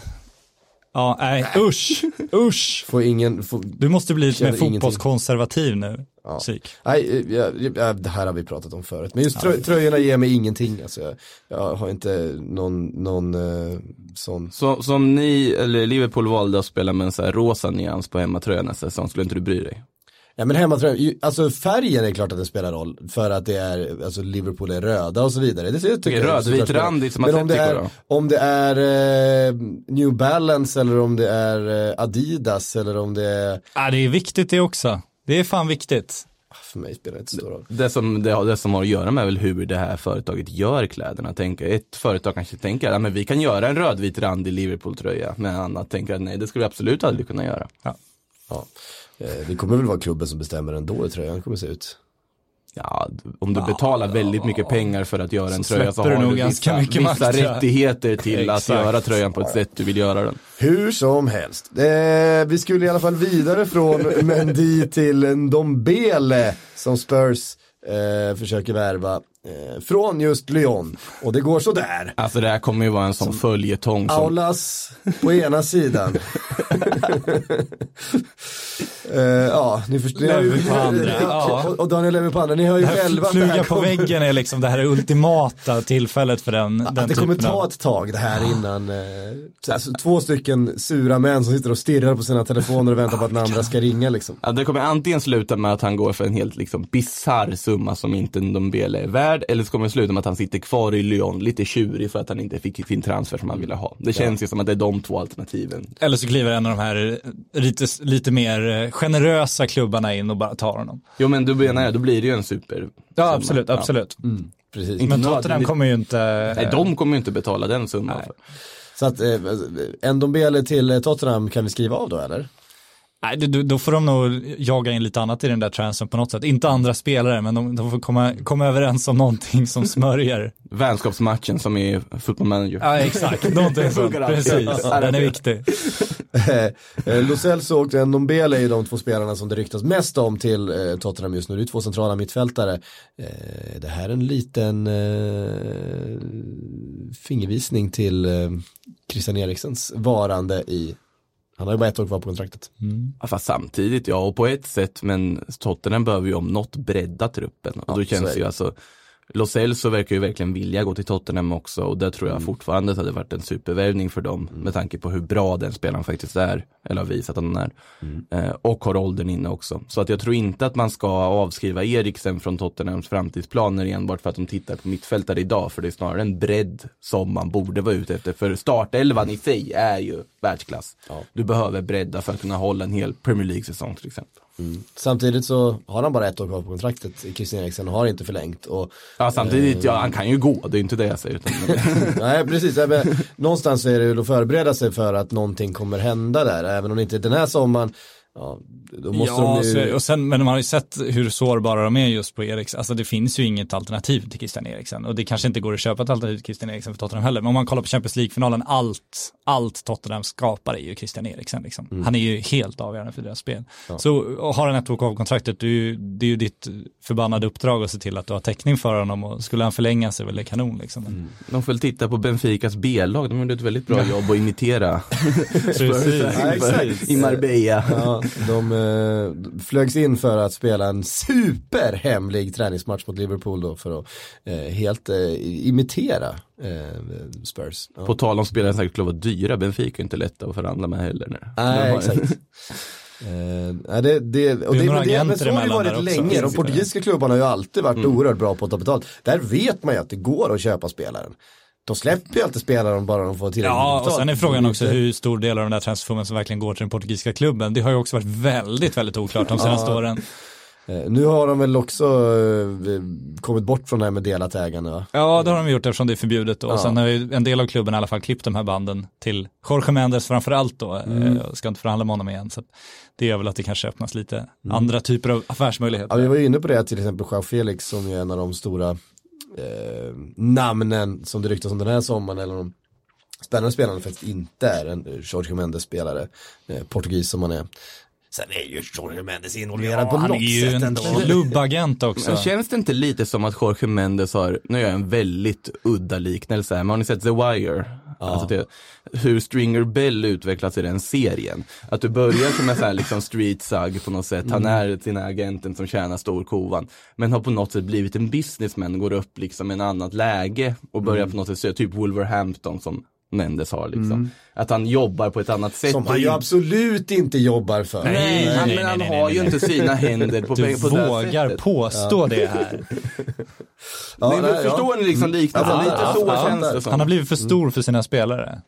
Ja, nej, usch, usch. Får ingen, får, Du måste bli lite mer ingenting. fotbollskonservativ nu, Ja. nej, ja, ja, det här har vi pratat om förut. Men just trö, tröjorna ger mig ingenting. Alltså, jag, jag har inte någon, någon eh, sån. Så, som ni, eller Liverpool valde att spela med en så här rosa nyans på hemmatröjan nästa säsong, skulle inte du bry dig? Ja men hemmatröjan, alltså färgen är klart att det spelar roll. För att det är, alltså Liverpool är röda och så vidare. Det tycker Okej, jag rödvit såklart spelar- randigt som Men om det Atletico är, då? om det är eh, New Balance eller om det är eh, Adidas eller om det är, Ja, det är viktigt det också. Det är fan viktigt. för mig spelar det inte så stor roll. Det som, det, det som har att göra med är väl hur det här företaget gör kläderna. Tänker, ett företag kanske tänker att vi kan göra en rödvit randig Liverpool-tröja, men annat tänker att nej, det skulle vi absolut aldrig kunna göra. Ja. Eh, det kommer väl vara klubben som bestämmer ändå hur tröjan kommer se ut. Ja, om du betalar väldigt mycket pengar för att göra en Så tröja så har du du nog ganska vissa, mycket vissa makt, ja. rättigheter till att göra tröjan på ett sätt du vill göra den. Hur som helst. Eh, vi skulle i alla fall vidare från Mendy till Ndombele som Spurs eh, försöker värva eh, från just Lyon. Och det går sådär. Alltså det här kommer ju vara en sån följetong som Aulas på ena sidan. eh, ja, ni förstår. Levy på andra, ja. Och, och Daniel Levy på andra. Ni hör ju själva fluga på väggen är liksom det här ultimata tillfället för den, den Att det kommer ta ett tag det här innan, eh, alltså, två stycken sura män som sitter och stirrar på sina telefoner och väntar på att den andra ska ringa liksom. Ja, det kommer antingen sluta med att han går för en helt liksom bisarr summa som inte Ndombele är värd, eller så kommer det sluta med att han sitter kvar i Lyon lite tjurig för att han inte fick sin transfer som han ville ha. Det känns ju som att det är de två alternativen. Eller så kliver en av de här lite, lite mer eh, generösa klubbarna in och bara tar honom. Jo men du menar jag, då blir det ju en super. Ja, absolut, Ja. absolut. Precis. Inte Men Tottenham kommer ju inte... Nej, de kommer ju inte betala den summan. Nej. Så att eh, Ndombele till eh, Tottenham kan vi skriva av då eller? Nej, då, då får de nog jaga in lite annat i den där transfern på något sätt. Inte andra spelare, men de, de får komma, komma överens om någonting som smörjer. Vänskapsmatchen som är football manager. Ja, exakt. Någonting sånt. Precis. Den är viktig. Eh, Lo Celso och Ndombele är ju de två spelarna som det ryktas mest om till eh, Tottenham just nu. Det är två centrala mittfältare. Eh, det här är en liten eh, fingervisning till eh, Christian Eriksens varande i han har ju bara ett år kvar på kontraktet. Ja, fast samtidigt, ja och på ett sätt, men Tottenham behöver ju om något bredda truppen. Och Ja, då känns ju alltså, Lo Celso verkar ju verkligen vilja gå till Tottenham också och där tror jag fortfarande att det hade varit en supervärvning för dem med tanke på hur bra den spelaren faktiskt är, eller har visat att han är. Eh, och har åldern inne också. Så att jag tror inte att man ska avskriva Eriksen från Tottenhams framtidsplaner enbart för att de tittar på mittfältare idag, för det är snarare en bredd som man borde vara ute efter. För startelvan i sig är ju världsklass. Du behöver bredda för att kunna hålla en hel Premier League-säsong till exempel. Samtidigt så har han bara ett år kvar på kontraktet, Christian Eriksen, och har inte förlängt. Och, Ja samtidigt, ja han kan ju gå, det är inte det jag säger. Nej precis, Nej, men, någonstans är det ju att förbereda sig för att någonting kommer hända där, även om det inte är den här sommaren. Ja, då måste ja, de så ju... och sen, men man har ju sett hur sårbara de är just på Eriksen. Alltså det finns ju inget alternativ till Christian Eriksen. Och det kanske inte går att köpa ett alternativ till Christian Eriksen för Tottenham heller. Men om man kollar på Champions League-finalen, allt, allt Tottenham skapar är ju Christian Eriksen. Liksom. Mm. Han är ju helt avgörande för deras spel. Så och har han ett år kvar på kontraktet, det är, ju, det är ju ditt förbannade uppdrag att se till att du har täckning för honom. Och skulle han förlänga sig är väl det kanon liksom. Mm. de får väl titta på Benficas B-lag, de gjorde ett väldigt bra jobb att imitera Precis. Ja, exakt. i Marbella. Ja, de eh, flögs in för att spela en superhemlig träningsmatch mot Liverpool då för att eh, helt eh, imitera eh, Spurs. Ja. På tal om spelare som säkert skulle vara dyra, Benfica är inte lätta att förhandla med heller. nu. Nej, exakt. Nej, det, det, och Det är det, det, men så har det varit också. länge. De portugisiska klubbarna har ju alltid varit Mm. oerhört bra på att ta betalt. Där vet man ju att det går att köpa spelaren. De släpper ju alltid spelaren bara de får tillräckligt Ja, och sen är frågan också hur stor del av den där transfersumman som verkligen går till den portugisiska klubben. Det har ju också varit väldigt, väldigt oklart de senaste Ja. åren. Eh, nu har de väl också eh, kommit bort från det här med delat ägande va? Ja, det har de gjort eftersom det är förbjudet då. Och Ja. sen har ju en del av klubben i alla fall klippt de här banden till Jorge Mendes framförallt då. Mm. Ska inte förhandla med honom igen. Så det gör väl att det kanske öppnas lite andra typer av affärsmöjligheter. Ja, vi var ju inne på det till exempel Joao Felix som är en av de stora eh, namnen som det ryktas om den här sommaren eller de spännande spelarna faktiskt inte är en Jorge Mendes spelare, eh, portugis som han är. Sen är ju Jorge Mendes involverad på han något är ju sätt en ändå. klubbagent också. Men känns det inte lite som att Jorge Mendes har, nu gör jag en väldigt udda liknelse här, men har ni sett The Wire? Alltså det, hur Stringer Bell utvecklas i den serien. Att du börjar som en sån här liksom street sug på något sätt, han är den här agenten som tjänar storkovan. Men har på något sätt blivit en businessman, går upp liksom i en annat läge och börjar på något sätt se typ Wolverhampton som Mendes har liksom. Att han jobbar på ett annat sätt. Som han ju absolut inte jobbar för. Nej, Nej, han, nej, men han nej, nej, har nej, ju nej. inte sina händer på, Du på det här vågar sättet. påstå det här. Ja, Ni nej, förstår ni liksom liknelsen? Ja, Lite ja, så ja, känns ja. det som. Han har blivit för stor för sina spelare.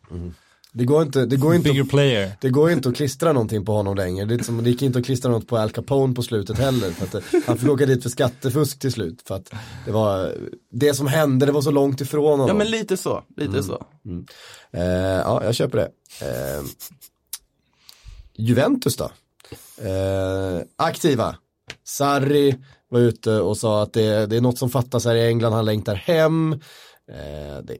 Det går inte, det går inte Bigger player. Det går inte att klistra någonting på honom längre. Det, är som, det gick inte att klistra något på Al Capone på slutet heller. För att det, han fick åka dit för skattefusk till slut. För att det var, det som hände, det var så långt ifrån honom. Ja men lite så, lite så. Eh, ja, jag köper det. Eh, Juventus då? Eh, aktiva. Sarri var ute och sa att det, det är något som fattas här i England, han längtar hem. Eh, det,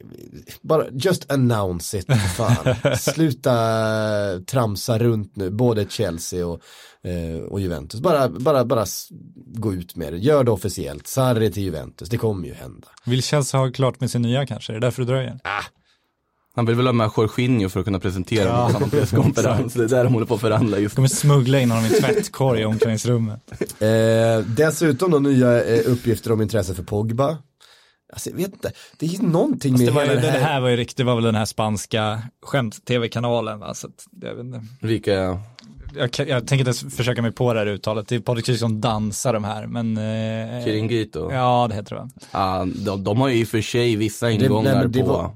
bara just announce it, fan. Sluta tramsa runt nu, både Chelsea och, eh, och Juventus. Bara, bara, bara gå ut med det, gör det officiellt. Sarri till Juventus, det kommer ju hända. Vill Chelsea ha klart med sin nya kanske? Är det därför det dröjer? Han vill väl ha med Jorginho för att kunna presentera Ja, honom på presskonferens. Det är där de håller på att förhandla just nu. Kommer smuggla in honom i en tvättkorg i omklädningsrummet. Eh, dessutom då nya eh, uppgifter om intresse för Pogba. Alltså jag vet inte, det är ju någonting med Det, var ju, hela det, här var ju riktigt, det var väl den här spanska skämt-tv-kanalen va? Så att, jag, vet inte. Vilka, jag, jag tänker inte försöka mig på det här uttalet. Det är Patrik som dansar de här, men... Eh, Chiringuito? Ja, det heter det va? Ja, de, de har ju i och för sig vissa nej, ingångar det på var-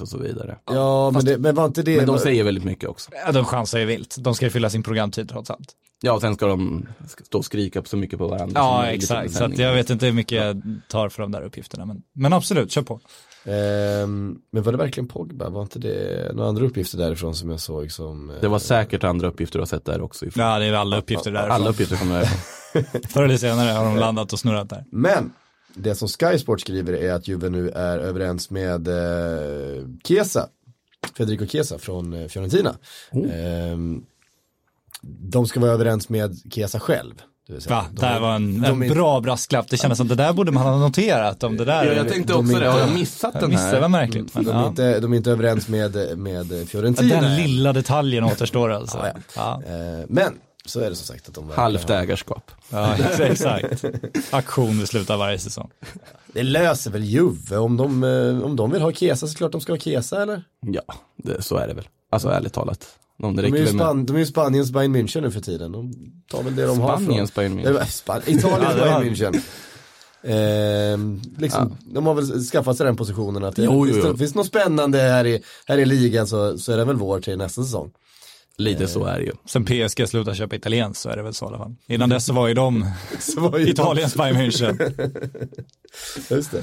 och så vidare. Ja, men, det, men var inte det... Men de säger väldigt mycket också. Ja, de chansar ju vilt. De ska ju fylla sin programtid trots allt. Ja, och sen ska de stå och skrika så mycket på varandra. Ja, exakt. Så jag vet inte hur mycket jag tar för de där uppgifterna. Men, men absolut, kör på. Ehm, men var det verkligen Pogba? Var inte det några andra uppgifter därifrån som jag såg som... eh, Det var säkert andra uppgifter du har sett där också. Ifrån. Ja, det är alla uppgifter därifrån. Alla uppgifter kommer därifrån. Förr eller senare har de landat och snurrat där. Men, det som Sky Sport skriver är att Juve nu är överens med eh, Chiesa, Federico Chiesa från eh, Fiorentina. Ehm, de ska vara överens med Chiesa själv. Va, de det här är- var en, de en är- bra brasklapp. Det kändes som det där borde man ha noterat om det där. Ja, jag tänkte de också är det, har jag missat den missade, det var här? märkligt. Men, De är, ja. inte, de är inte överens med, med Fiorentina. Den lilla detaljen återstår alltså. Ja, Ja, Eh, men, så är det som sagt att de Halvt ha- ägarskap. ja, exakt. Aktion av varje säsong. Det löser väl Juve om de, eh, om de vill ha Chiesa så klart de ska ha Chiesa eller? Ja, det, så är det väl. Alltså ärligt talat. Om det De är, ju Span- de är ju Spaniens Bayern München nu för tiden. De tar väl det de har från. Spaniens Bayern München. Eh, Span- Italiens Ja, Bayern München. Ehm, liksom, De har väl skaffat sig den positionen att det, Jo, jo, finns, jo. det, något spännande här i, här i ligan så, så är det väl vår till nästa säsong. Lite så är det ju. Sen PSG slutar köpa italienskt så är det väl så i alla fall. Innan dess så var ju de var Italiens Bayern München. Just det.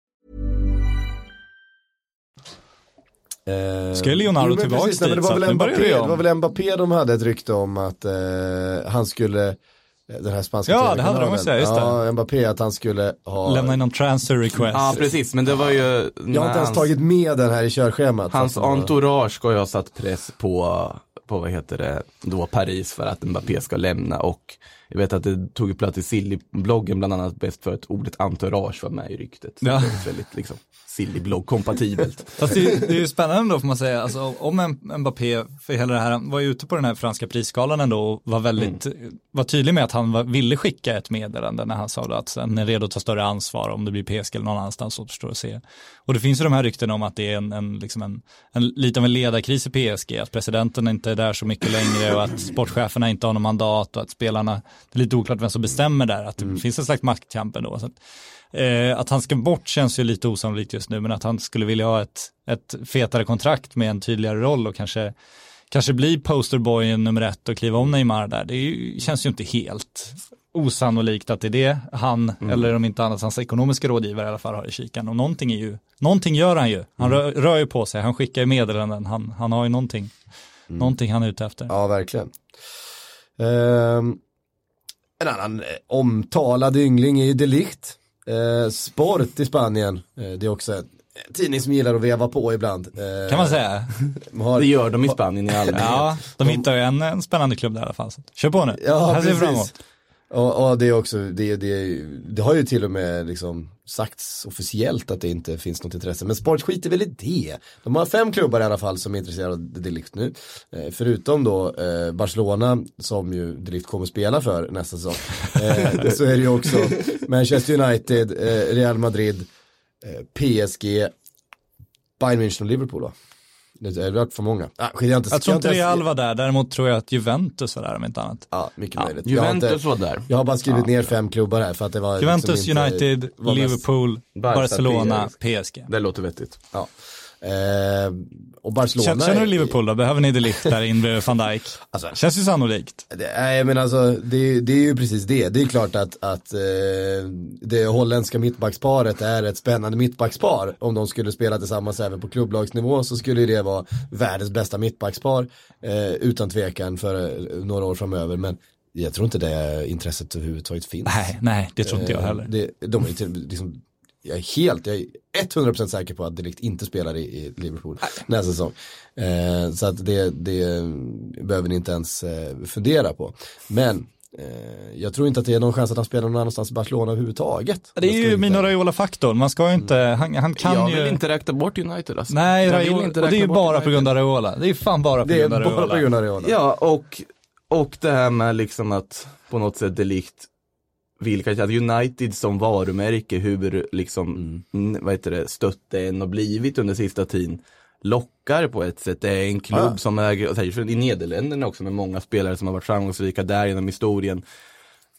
Ska ju Leonardo tillbaks precis, nej, men dit, det var väl Mbappé, det var väl Mbappé de hade ett rykte om att eh, han skulle, eh, den här spanska Ja, det hade de också, just det. Ja, Mbappé att han skulle ha, Lämna in någon transfer request. Ja, precis. Men det var ju... jag har inte ens hans- tagit med den här i körschemat. Hans var- entourage ska ju ha satt press på, på vad heter det, då Paris för att Mbappé ska lämna och jag vet att det tog plats i Silly-bloggen bland annat bäst för att ordet entourage var med i ryktet. Så Ja. Det är väldigt liksom Silly-blogg kompatibelt. Fast det, är- det är ju spännande då får man säga, alltså, om en Mbappé, för hela det här, var ju ute på den här franska prisskalan ändå och var väldigt, var tydlig med att han var, ville skicka ett meddelande när han sa att han är redo att ta större ansvar om det blir PSG eller någon annanstans återstår att se. Och det finns ju de här ryktena om att det är en, en, liksom en, en lite av en ledarkris i PSG, att presidenten inte är där så mycket längre och att sportcheferna inte har någon mandat och att spelarna, det är lite oklart vem som bestämmer där, att det finns en slags maktkamp ändå. Så att, Eh, att han ska bort känns ju lite osannolikt just nu, men att han skulle vilja ha ett, ett fetare kontrakt med en tydligare roll och kanske, kanske bli posterboyen nummer ett och kliva om Neymar där. Det ju, känns ju inte helt osannolikt att det är det han, eller om inte annat hans ekonomiska rådgivare i alla fall har i kikan. Och någonting är ju, någonting gör han ju. Han rör, rör ju på sig, han skickar ju meddelanden, han, han har ju någonting, någonting han är ute efter. Ja, verkligen. Ehm, en annan eh, omtalad yngling är ju De Ligt. Eh, Sport i Spanien, eh, det är också en tidning som gillar att veva på ibland. Eh, Kan man säga. har- Det gör de i Spanien i allmänhet. Ja, de hittar ju en, en spännande klubb där i alla fall. Så Kör på nu. Ja, här ser vi fram emot. Och, och det är också, det, det, det har ju till och med liksom sagts officiellt att det inte finns något intresse. Men Sport skiter väl i det. De har fem klubbar i alla fall som är intresserade av Delict nu. Eh, förutom då eh, Barcelona som ju Delict kommer spela för nästa säsong. Eh, så är det ju också Manchester United, eh, Real Madrid, eh, PSG, Bayern München och Liverpool va? Det har varit för många. Ah, skit, jag, inte, Jag tror inte Real var där, däremot tror jag att Juventus var där om inte annat. Ja, mycket Ja, möjligt. Juventus inte, var där. jag har bara skrivit ner fem klubbar här för att det var Juventus, liksom inte, United, Liverpool, Barcelona, PSG. Det låter vettigt. Ja. Eh, och Barcelona Känner, känner du Liverpool då? Behöver ni det lift där in bredvid van Dijk? Alltså- Känns ju sannolikt. Nej men alltså det, det är ju precis det. Det är klart att, att eh, det holländska mittbacksparet är ett spännande mittbackspar. Om de skulle spela tillsammans även på klubblagsnivå så skulle det vara världens bästa mittbackspar. Eh, utan tvekan för eh, några år framöver. Men jag tror inte det intresset överhuvudtaget finns. Nej, nej, det tror inte jag Eh, heller. Det, de är inte, liksom, jag är helt, jag är 100% säker på att Delict inte spelar i, i Liverpool nästa säsong. Eh, så att det, det behöver ni inte ens eh, fundera på. Men eh, jag tror inte att det är någon chans att han spelar någon annanstans i Barcelona överhuvudtaget. Det är ju Mino Raiola-faktorn, man ska ju inte, han, han kan jag ju... vill inte räkna bort United alltså. Nej, Jag Raiola, inte och det är ju bara United. på grund av Raiola. Det är fan bara på Det är grund av bara Raiola. på grund av Raiola. Ja, och, och det här med liksom att på något sätt delikt vilka, att United som varumärke, hur liksom, mm. vad heter det, stött det än har blivit under sista tiden, lockar på ett sätt. Det är en klubb Ja. som och säkert i Nederländerna också med många spelare som har varit framgångsrika där genom historien.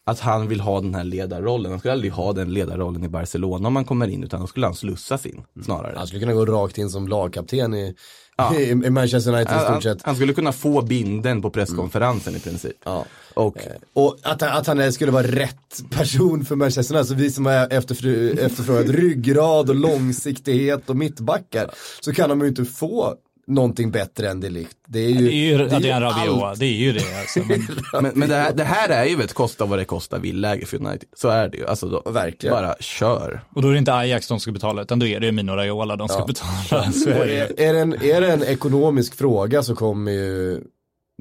Att han vill ha den här ledarrollen. Han skulle aldrig ha den ledarrollen i Barcelona om han kommer in, utan då skulle han slussas in snarare. Han skulle kunna gå rakt in som lagkapten i, Ja. i, Manchester United i han, stort sett. han skulle kunna få binden på presskonferensen i princip. Ja. Och Eh, Och att, att han skulle vara rätt person för Manchester United, alltså vi som har efterfr- efterfrågat ryggrad och långsiktighet och mittbackar, så kan de ju inte få någonting bättre än Delict. Det är ju, Det är ju. Rabiot, det är ju det alltså. Men, Men, men det, här, det här är ju ett kosta vad det kostar vill-läge för United. Så är det ju. Alltså då, Verkligen. Bara kör. och då är det inte Ajax de ska betala, utan då är det ju Mino Raiola de ska betala. Så är det är, det en, är det en ekonomisk fråga så kommer ju,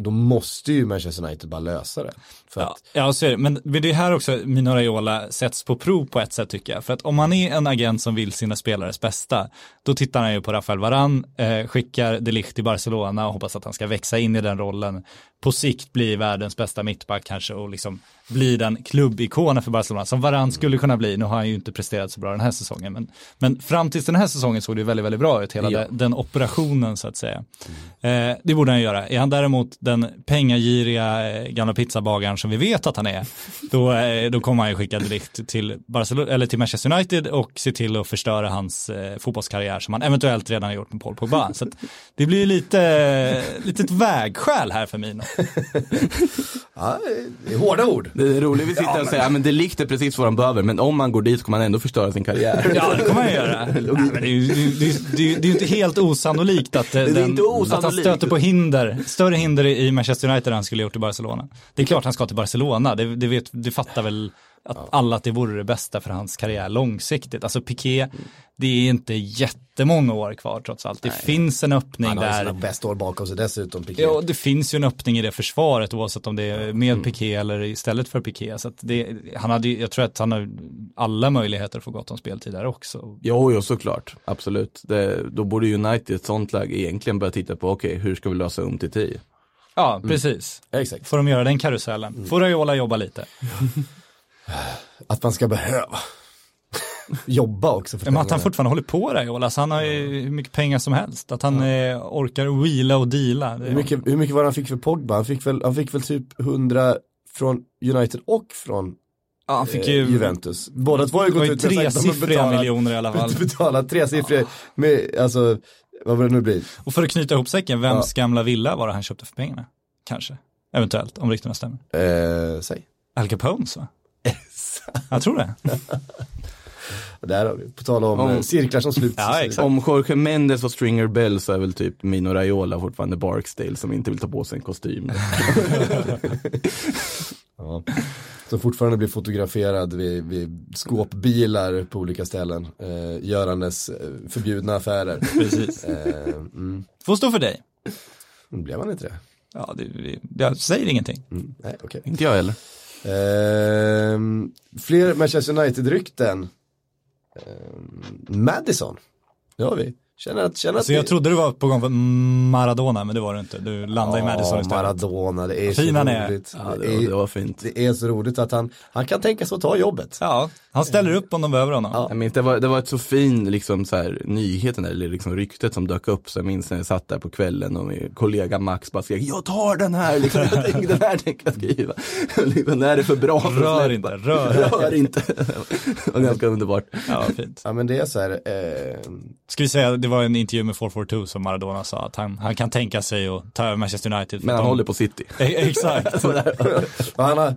då måste ju Manchester United bara lösa det. För Ja, att, ja så är det. Men det är här också Mino Raiola sätts på prov på ett sätt tycker jag. För att om man är en agent som vill sina spelares bästa, då tittar han ju på Rafael Varan, eh, skickar de Ligt till Barcelona och hoppas att han ska växa in i den rollen. På sikt bli världens bästa mittback kanske och liksom bli den klubbikonen för Barcelona som Varan skulle kunna bli. Nu har han ju inte presterat så bra den här säsongen, men, men fram tills den här säsongen såg det väldigt, väldigt bra ut, hela Ja. den, den operationen så att säga. Eh, det borde han göra. Är han däremot den pengagiriga eh, gamla pizzabagaren som vi vet att han är, då, eh, då kommer han ju skicka direkt till, Barcelona, eller till Manchester United och se till att förstöra hans eh, fotbollskarriär som han eventuellt redan har gjort med Paul Pogba. Så att det blir lite, lite ett vägskäl här för Mino. ja, det är hårda ord. Det är roligt, vi sitter och säger, ja, men det likte precis vad han behöver, men om man går dit så kommer han ändå förstöra sin karriär. Ja, det kommer han göra. Nej, men det, är ju, det, är- det, är- det, är- det är ju inte helt osannolikt att, eh, är den, inte att han osannolikt. stöter på hinder, större hinder i Manchester United än han skulle gjort i Barcelona. Det är klart han ska till Barcelona, det, det, vet, det fattar väl att alla att det vore det bästa för hans karriär långsiktigt. Alltså Piqué, det är inte jättemånga år kvar trots allt. Det finns en öppning Han har där. sina bästa år bakom sig dessutom, Piqué. Ja, det finns ju en öppning i det försvaret oavsett om det är med Piqué eller istället för Piqué. Så det, han hade, jag tror att han har alla möjligheter att få gott om speltid där också. Jo, jo, såklart. Absolut. Det, då borde United i ett sånt läge egentligen börja titta på, okej, hur ska vi lösa um till 10? Ja, precis. Exakt. Får de göra den karusellen. Får Raiola jobba lite. Att man ska behöva jobba också. För Men att han fortfarande håller på Raiola, så han har ju hur mycket pengar som helst. Att han eh, orkar wheela och deala. Hur, mycket, hur mycket var det han fick för Pogba? Han fick väl, han fick väl typ 100 från United och från ja, han fick eh, ju, Juventus. Båda två har ju gått ut och sagt att de betalat- miljoner i alla fall. Betalat tresiffriga med, alltså, vad var det nu blir? Och för att knyta ihop säcken, vems gamla villa var det han köpte för pengarna? Kanske. Eventuellt, om ryktena stämmer. Eh, säg. Al Capones va? Jag tror det. Där har vi, på tal om, Om- eh, cirklar som sluts. Ja. Om Jorge Mendes och Stringer Bell så är väl typ Mino Raiola fortfarande Barksdale som inte vill ta på sig en kostym. Ja. Som fortfarande blir fotograferad vid, vid skåpbilar på olika ställen. Eh, görandes eh, förbjudna affärer. Precis. Eh, mm. Får stå för dig. Blev han inte det. Ja, det, det, jag säger ingenting. Mm. Nej, okej. inte jag heller. Ehm, fler Manchester United-rykten. Ehm, Madison, det har vi. Känner att, känner att Så jag trodde du var på gång för Maradona, men det var du inte. Du landade i Madison Ja, istället. Maradona, det är Fin så han är. roligt. Ja, det, det, var, det är, var fint. det är så roligt att han, han kan tänka sig att ta jobbet. Ja, han ställer upp om de behöver honom. Ja. Jag minns, det, var, det var ett så fin liksom, så här, nyheten eller liksom, ryktet som dök upp. Så jag minns när jag satt där på kvällen och min kollega Max bara skrek Jag tar den här! Liksom, jag tänkte, den här tänker jag skriva. liksom, när är det för bra för Rör inte, rör. Rör inte. det var ganska underbart. Ja, fint. Ja men det är så här, eh, Ska vi säga, det var en intervju med 442 som Maradona sa att han, han kan tänka sig att ta över Manchester United. Men han de- håller på City. E- Exakt. han, har,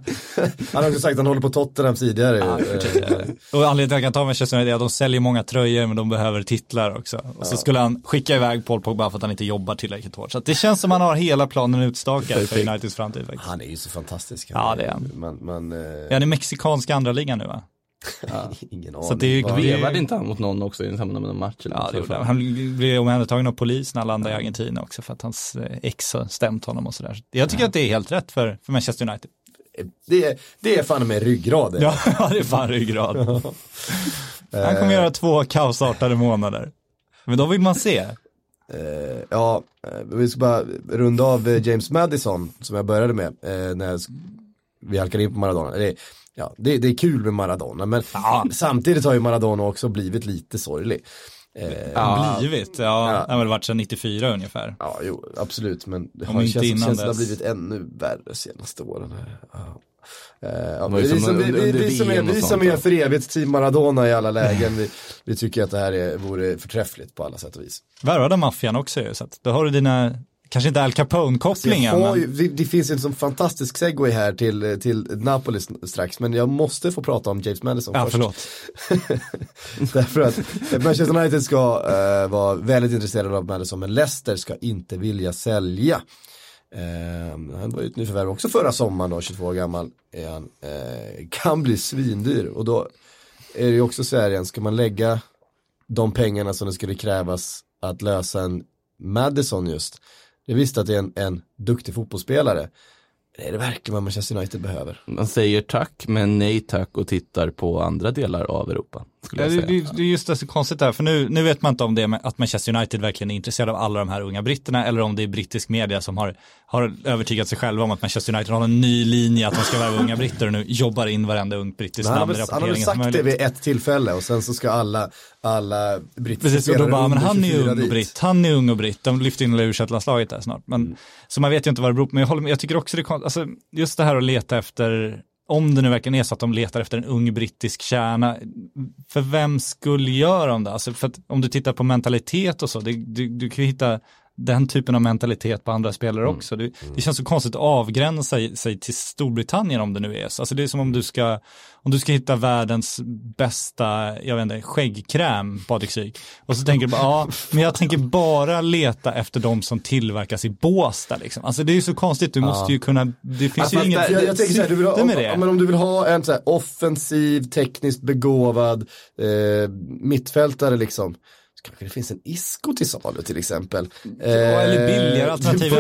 han har också sagt att han håller på Tottenham tidigare. Ja, Eh, Och anledningen till att han kan ta Manchester United är att de säljer många tröjor men de behöver titlar också. Och så skulle han skicka iväg Paul Pogba för att han inte jobbar tillräckligt hårt. Så det känns som att han har hela planen utstakad för. Uniteds framtid faktiskt. han är ju så fantastisk. Ja, det är han. Man, man, eh, Är han i mexikanska andra ligan nu va? ingen aning. Så det Vevade inte han mot någon också i samband med någon match? Eller Ja, det gjorde han. Han blev omhändertagen av polis när han landade i Argentina också för att hans eh, ex har stämt honom och sådär. Jag tycker att det är helt rätt för, för Manchester United. det, är, det är fan med ryggrad. Ja, det är fan ryggrad. Han kommer göra två kaosartade månader. Men då vill man se. Eh, ja, eh, vi ska bara runda av eh, James Madison som jag började med eh, när jag, vi halkade in på Maradona. Det, är- ja, det, det är kul med Maradona men samtidigt har ju Maradona också blivit lite sorglig. Eh, Ja. Blivit, ja, Ja. det har väl varit sedan 94 ungefär. Ja, jo, absolut, men det Om har, inte känns, innan känns det har dess. blivit ännu värre senaste åren. Ja. Eh, ja, vi, som som, vi, under- vi, under vi som är, vi som ja. för evigt team Maradona i alla lägen, vi, vi tycker att det här är, vore förträffligt på alla sätt och vis. Värvade maffian också ju, så att då har du dina, kanske inte Al Capone-kopplingen, ju, men det, det finns ju en sån fantastisk segway här till, till Napoli strax, men jag måste få prata om James Madison ja först. förlåt. Därför att Manchester United ska eh, vara väldigt intresserade av Madison, men Leicester ska inte vilja sälja. Eh, han var ju ett nyförvärv också förra sommaren då, 22 år gammal är han. Eh, kan bli svindyr och då är det ju också så här igen, ska man lägga de pengarna som det skulle krävas att lösa en Madison just. Det visste visst att det är en, en duktig fotbollsspelare. Det är det verkligen vad Manchester United behöver? Man säger tack men nej tack och tittar på andra delar av Europa. Ja, det, det, är just det så konstigt där, för nu, nu vet man inte om det är att Manchester United verkligen är intresserade av alla de här unga britterna eller om det är brittisk media som har, har övertygat sig själva om att Manchester United har en ny linje att de ska värva unga britter och nu jobbar in varenda ungt brittiskt namn i väl, han har väl rapporteringen som sagt det vid ett tillfälle och sen så ska alla, alla brittiska Precis, och då bara, men han är 24 ung och britt, han är ung och britt, de lyfter in u landslaget där snart. Men, Mm. Så man vet ju inte vad det beror på, men jag, håller jag tycker också det är kon- alltså, just det här att leta efter, om det nu verkligen är så att de letar efter en ung brittisk kärna, för vem skulle göra de det? Alltså, för att om du tittar på mentalitet och så, det, du, du kan ju hitta den typen av mentalitet på andra spelare Mm. också. Det, det känns så konstigt att avgränsa sig till Storbritannien om det nu är så. Alltså det är som om du ska, om du ska hitta världens bästa, jag vet inte, skäggkräm, Patrik Syk. Och så tänker du bara, ja, men jag tänker bara leta efter de som tillverkas i Båstad liksom. Alltså det är ju så konstigt, du måste ju kunna, det finns Ja, ju inget jag, jag tänker så här, du vill ha, med om, det. men om du vill ha en så här offensiv, tekniskt begåvad eh, mittfältare liksom. Kanske det finns en Isco till salu till exempel. Eh, eller billigare alternativ.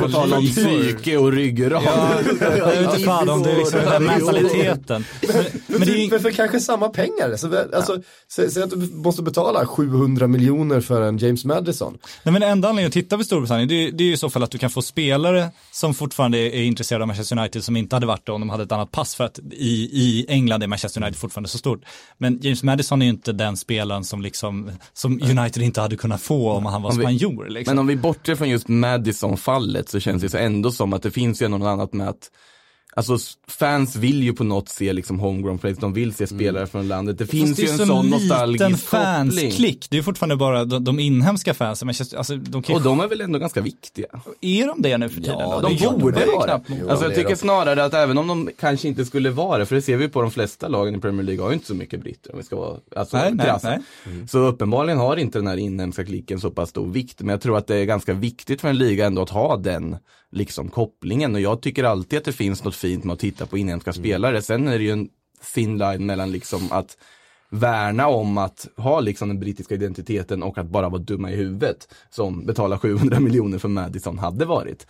på tal om- psyke och ryggrad. Ja, jag vet inte fan om det är liksom den här mentaliteten. Men, men det är ju för, kanske samma pengar. Så, alltså, sä- Säg att du måste betala 700 miljoner för en James Madison. Nej men enda anledningen att titta på Storbritannien det, är- det är ju i så fall att du kan få spelare som fortfarande är, är intresserade av Manchester United som inte hade varit det om de hade ett annat pass för att i, i England är Manchester United fortfarande så stort. Men James Madison är ju inte den spelaren som liksom, som United inte hade kunnat få om han var Om vi- spanjor liksom. Men om vi bortser från just Madison-fallet så känns det så ändå som att det finns ju något annat med att Alltså fans vill ju på något se liksom homegrown players, de vill se spelare från landet. Det finns Fast ju det är en så sån nostalgisk koppling. fansklick. Det är fortfarande bara de, de inhemska fansen. Alltså, de kan ju, Och de är väl ändå ganska viktiga. är de det nu för tiden? Ja, då? De Det borde ju vara Jo, Alltså det jag tycker de. snarare att även om de kanske inte skulle vara det, för det ser vi på de flesta lagen i Premier League har ju inte så mycket britter om vi ska vara alltså, Nej, nej, nej. Så uppenbarligen har inte den här inhemska klicken så pass stor vikt. Men jag tror att det är ganska viktigt för en liga ändå att ha den liksom kopplingen. Och jag tycker alltid att det finns något fint med att titta på inhemska spelare. Sen är det ju en fin line mellan liksom att värna om att ha liksom den brittiska identiteten och att bara vara dumma i huvudet som betalar 700 miljoner för Madison hade varit.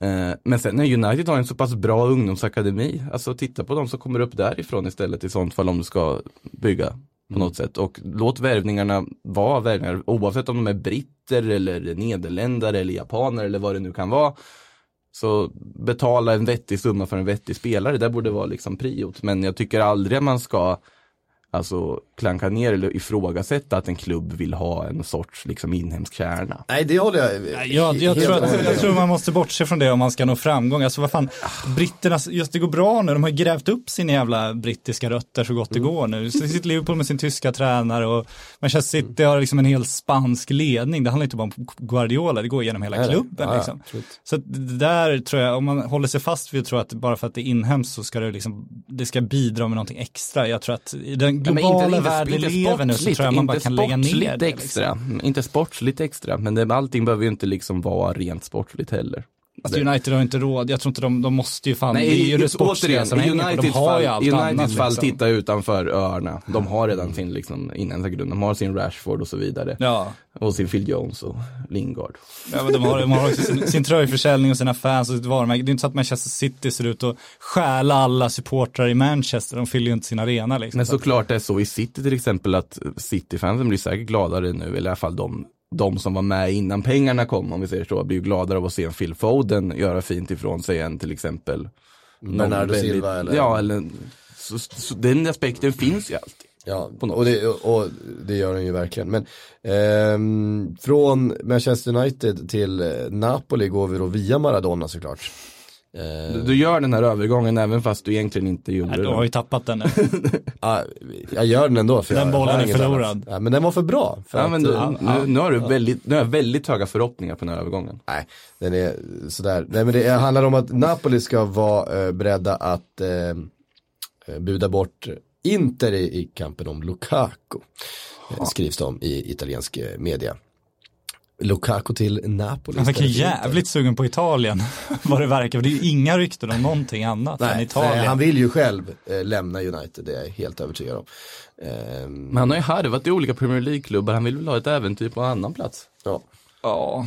Eh, Men sen när United har en så pass bra ungdomsakademi, alltså titta på de som kommer upp därifrån istället i sånt fall om du ska bygga på något sätt. Och låt värvningarna vara värvningar, oavsett om de är britter eller nederländare eller japaner eller vad det nu kan vara. Så betala en vettig summa för en vettig spelare, det borde vara liksom priot. Men jag tycker aldrig man ska alltså klanka ner eller ifrågasätta att en klubb vill ha en sorts liksom inhemsk kärna. Nej, det håller jag Nej, Jag, jag, tror, att, med jag tror man måste bortse från det om man ska nå framgång. Alltså vad fan, britterna, just det går bra nu, de har grävt upp sina jävla brittiska rötter så gott det Mm. går nu. Så sitter Liverpool med sin tyska tränare och Manchester City har liksom en hel spansk ledning. Det handlar inte bara om Guardiola, det går genom hela Nej, klubben. Ja, liksom. Så det där tror jag, om man håller sig fast vid att tro att bara för att det är inhemskt så ska det liksom, det ska bidra med någonting extra. Jag tror att i den Ja, globala värld vi lever nu så tror jag man bara kan lägga ner det. extra, Liksom. inte sportsligt extra, men det, allting behöver ju inte liksom vara rent sportsligt heller. Alltså United har inte råd, jag tror inte de, de måste ju fan, Nej, det är ju det sportsliga återigen, som hänger på, de har ju allt i annat. Fall, liksom. titta utanför öarna. De har redan sin liksom, inhemska grund, de har sin Rashford och så vidare. Ja, Och sin Phil Jones och Lingard. ja men de har, de har också sin, sin tröjförsäljning och sina fans och sitt varumärke. Det är inte så att Manchester City ser ut att stjäla alla supportrar i Manchester, de fyller ju inte sin arena liksom. Men Så att- såklart det är så i City till exempel att City-fansen blir säkert gladare nu, eller i alla fall de, de som var med innan pengarna kom, om vi säger så, blir ju gladare av att se en Phil Foden göra fint ifrån sig än till exempel någon Bernardo Silva eller? Ja, eller så, så, den aspekten finns ju alltid. Ja, och det, och det gör den ju verkligen. Men ehm, från Manchester United till eh, Napoli går vi då via Maradona såklart. Eh, Du, du gör den här övergången även fast du egentligen inte gjorde Nej, du har det. ju tappat den nu. ja, jag gör den ändå för Den jag bollen är förlorad. Ja, men den var för bra. För Ja, att, men du, eh, nu, nu, har du väldigt, nu har jag väldigt höga förhoppningar på den här övergången. Nej, den är sådär. Nej men det handlar om att Napoli ska vara eh, beredda att eh, buda bort Inter i, i kampen om Lukaku. Eh, skrivs det om i italiensk eh, media. Lukaku till Napoli. Han verkar jävligt sugen på Italien, vad det verkar. Det är ju inga rykten om någonting annat än Nej, Italien. nej, han vill ju själv eh, lämna United, det är jag helt övertygad om. Ehm, Men han har ju harvat i olika Premier League-klubbar, han vill väl ha ett äventyr på en annan plats. ja. Ja,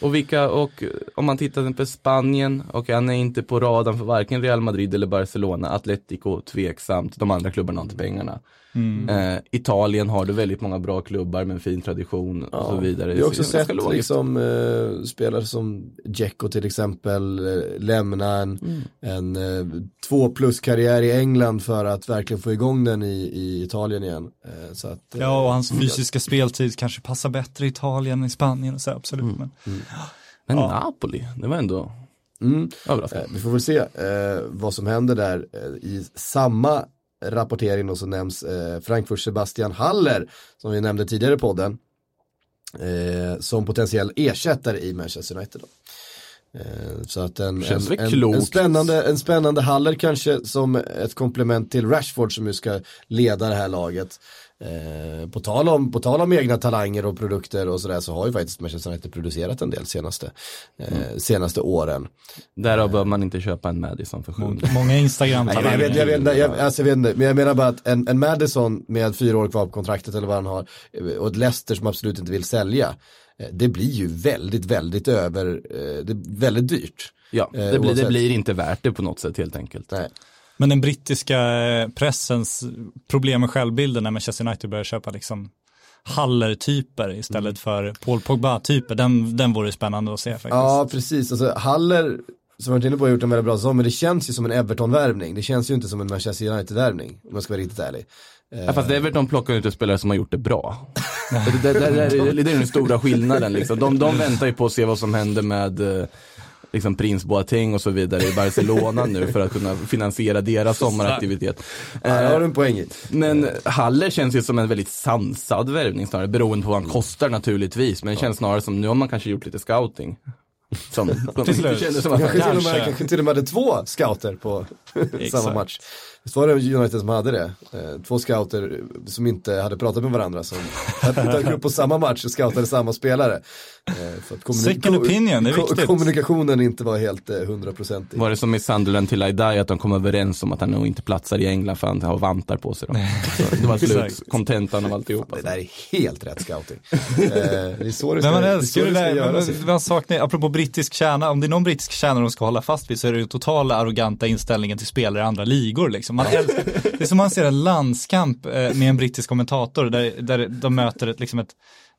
Och vilka, och eh, om man tittar exempel Spanien, och han är inte på radarn för varken Real Madrid eller Barcelona, Atletico tveksamt, de andra klubbarna har inte pengarna. Mm. Eh, Italien har du väldigt många bra klubbar med en fin tradition och så vidare. Vi har också sett liksom, eh, spelare som Dzeko till exempel eh, lämna en, Mm. en eh, två plus karriär i England för att verkligen få igång den i, i Italien igen. Eh, så att, eh, ja och hans fysiska speltid kanske passar bättre i Italien än i Spanien och så, absolut. Men, Men Ja. Napoli, det var ändå Mm. överraskande. Eh, vi får väl se eh, vad som händer där. Eh, I samma rapportering och så nämns eh, Frankfurt Sebastian Haller, som vi nämnde tidigare i podden, eh, som potentiell ersättare i Manchester United. Då. Eh, så att en, Känns en, en, en, spännande, en spännande Haller kanske som ett komplement till Rashford som ju ska leda det här laget. Eh, på, tal om, på tal om egna talanger och produkter och sådär så har ju faktiskt Manchester United producerat en del senaste, eh, senaste åren. Därav bör man inte köpa en Madison för 700. många instagram Nej, jag, vet, jag, vet, inte, jag, alltså, jag vet inte, men jag menar bara att en, en Madison med fyra år kvar på kontraktet eller vad han har eh, och ett Leicester som absolut inte vill sälja. Eh, Det blir ju väldigt, väldigt över, eh, det är väldigt dyrt. Ja, Eh, det blir, det blir inte värt det på något sätt helt enkelt. Nej. Men den brittiska pressens problem med självbilden när Manchester United börjar köpa liksom Haller-typer istället Mm. för Paul Pogba-typer, den, den vore spännande att se faktiskt. Ja, precis. Alltså, Haller, som jag varit inne på, har gjort en väldigt bra säsong, men det känns ju som en Everton-värvning. Det känns ju inte som en Manchester United-värvning, om jag ska vara riktigt ärlig. Ja, fast Everton plockar ut spelare som har gjort det bra. det, det, det, det, det är den stora skillnaden liksom. De, de väntar ju på att se vad som händer med eh, liksom Prins Boateng och så vidare i Barcelona nu för att kunna finansiera deras sommaraktivitet. Ja, det har du en poäng i. Men Haller känns ju som en väldigt sansad värvning snarare, beroende på vad han kostar naturligtvis. Men det känns snarare som, nu har man kanske gjort lite scouting. Som, Till slut. det kändes som att Kanske till, och med, Kanske. till och med hade två scouter på samma match. Visst var det United som hade det? Eh, två scouter som inte hade pratat med varandra som tagit upp på samma match och scoutade samma spelare. Eh, för att kommunik- Second opinion, det är viktigt. Kommunikationen inte var helt eh, hundraprocentig. Var det som i Sunderland till I Die att de kom överens om att han nog inte platsar i England för han har vantar på sig då. Så det var slut, kontentan av alltihop. Det Alltså. där är helt rätt scouting. Eh, det är så det Men ska, man det älskar det det där, men man saknar, apropå brittisk kärna, om det är någon brittisk kärna de ska hålla fast vid så är det ju totala arroganta inställningen till spelare i andra ligor liksom. liksom. Man älskar, det är som man ser en landskamp eh, med en brittisk kommentator där, där de möter ett, liksom ett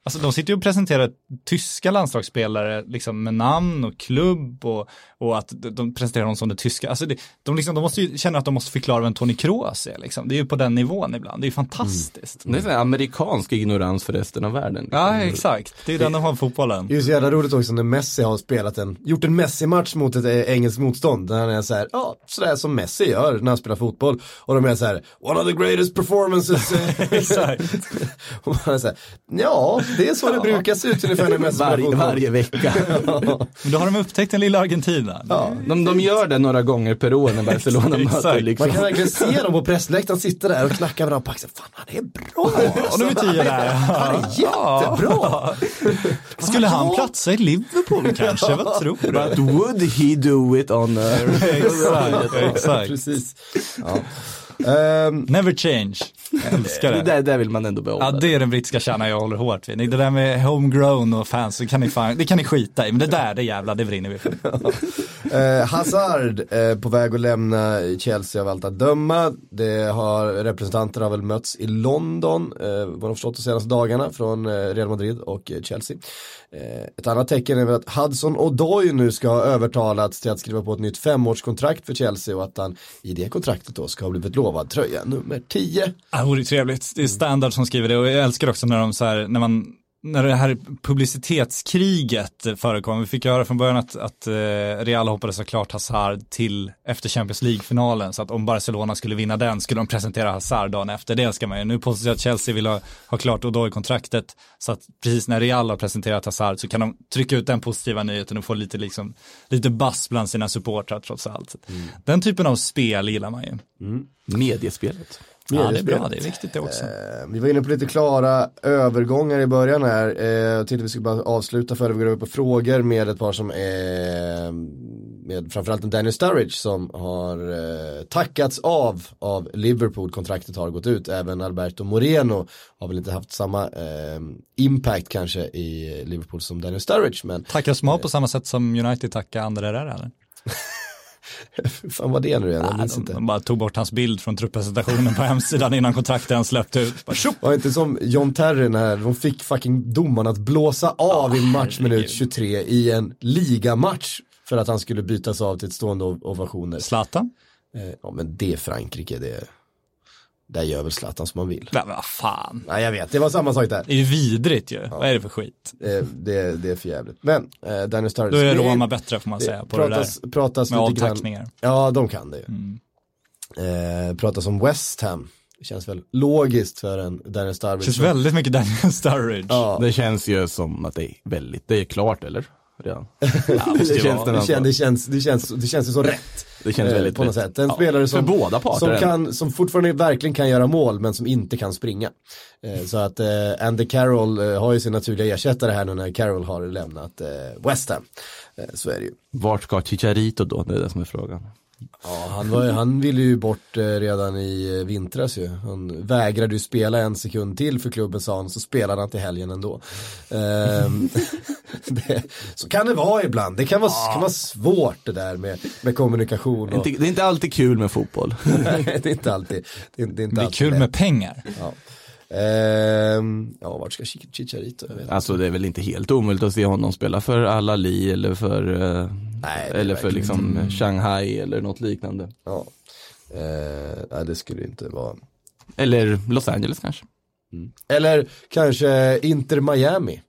Alltså de sitter ju och presenterar tyska landslagsspelare liksom med namn och klubb och, och att de presenterar dem som det tyska. Alltså det, de, liksom, de måste ju känna att de måste förklara vem Tony Kroos är liksom. Det är ju på den nivån ibland. Det är ju fantastiskt. Det är här amerikansk ignorans för resten av världen. Ja, exakt. Det är den de har fotbollen. Det är ju så jävla roligt också när Messi har spelat en, gjort en Messi-match mot ett eh, engelskt motstånd. Där han är så här, ja, sådär som Messi gör när han spelar fotboll. Och de är så här, one of the greatest performances. eh." Exakt. och man är så här, ja, det är så det brukar se ut ungefär när Messi Varje, varje vecka. Men då har de upptäckt den lilla Argentina. Ja. De, de gör det några gånger per år när Barcelona möter liksom. Man kan verkligen se dem på pressläktaren sitta där och knacka varandra på axeln. Fan, han är bra! Och nu är tio där. Han är jättebra! Skulle han platsa i Liverpool kanske? Vad tror du? But would he do it on a... Exakt. Precis. Ehm, Never change. Jag älskar det det. där, där vill man ändå behålla. Ja, det är den brittiska kärnan jag håller hårt vid. Det där med homegrown och fans, det kan ni, fan, det kan ni skita i. Men det där, det jävla, det brinner vi för. Eh, Hazard eh, på väg att lämna Chelsea av allt att döma. Det har, representanter har väl mötts i London, eh, vad har förstått de senaste dagarna från eh, Real Madrid och Chelsea. Eh, ett annat tecken är väl att Hudson Odoi nu ska ha övertalats till att skriva på ett nytt femårskontrakt för Chelsea och att han i det kontraktet då ska ha blivit lovad tröja nummer 10. Ja, det vore trevligt. Det är standard som skriver det och jag älskar också när de så här, när man när det här publicitetskriget förekom, vi fick höra från början att, att eh, Real hoppades såklart Hazard till efter Champions League-finalen, så att om Barcelona skulle vinna den skulle de presentera Hazard dagen efter, det älskar man ju. Nu påstås att Chelsea vill ha, ha klart Odoi-kontraktet, så att precis när Real har presenterat Hazard så kan de trycka ut den positiva nyheten och få lite, liksom, lite bass bland sina supportrar trots allt. Den typen av spel gillar man ju. Mediespelet. Ja, det är bra, det är viktigt det också. Eh, vi var inne på lite klara övergångar i början här. Eh, jag tänkte vi skulle bara avsluta före vi går över på frågor med ett par som är med framförallt en Daniel Sturridge som har eh, tackats av av Liverpool. Kontraktet har gått ut. Även Alberto Moreno har väl inte haft samma eh, impact kanske i Liverpool som Daniel Sturridge. Men Tackar Small på samma sätt som United tackar André Herrera eller? fan vad det är nu igen, jag minns inte. de bara tog bort hans bild från trupppresentationen på hemsidan innan kontraktet ens släppte ut. Bara! Var inte som John Terry när de fick fucking domaren att blåsa av i matchminut 23 i en ligamatch för att han skulle bytas av till ett stående ov- ovationer. Zlatan? Eh, ja men det är Frankrike, det där gör väl Zlatan som man vill. Nej men vad fan. Nej jag vet, det var samma sak där. Det är ju vidrigt ju. Vad är det för skit? Eh, det, det är för jävligt. Men eh, Daniel Sturridge. Då är det Roma bättre får man säga på pratas, det där. pratas Med avtackningar. Ja, de kan det ju. Eh, pratas om West Ham. Det känns väl logiskt för en Daniel Det Sturridge. känns väldigt mycket Daniel Sturridge. Ja, Det känns ju som att det är väldigt, det är klart eller? Redan. Ja, det, känns, det, känns, det, känns, det, känns, det känns ju så rätt. Det känns eh, väldigt på något rätt. sätt. En Ja, spelare för som, båda parter som, kan, som fortfarande verkligen kan göra mål men som inte kan springa. Eh, så att eh, Andy Carroll har ju sin naturliga ersättare här nu när Carroll har lämnat eh, West Ham. Så är det ju. Vart ska Chicharito då? Det är det som är frågan. Ja, han, var, ju- han ville ju bort eh, redan i eh, vintras ju. Han vägrade ju spela en sekund till för klubben sa han, så spelade han till helgen ändå. Ehm, det, så kan det vara ibland, det kan vara, kan vara svårt det där med, med kommunikation. Det är Och, inte, det är inte alltid kul med fotboll. det är inte alltid, det är, det är inte Det är alltid kul lätt. med pengar. Ja. Ehm, ja, vart ska Chi- Chicharito? Alltså det är väl inte helt omöjligt att se honom spela för Al-Ali eller för, eh, Nej, eller för liksom Shanghai eller något liknande. Ja. Ehm, nej, det skulle inte vara. Eller Los Angeles kanske. Eller kanske Inter Miami.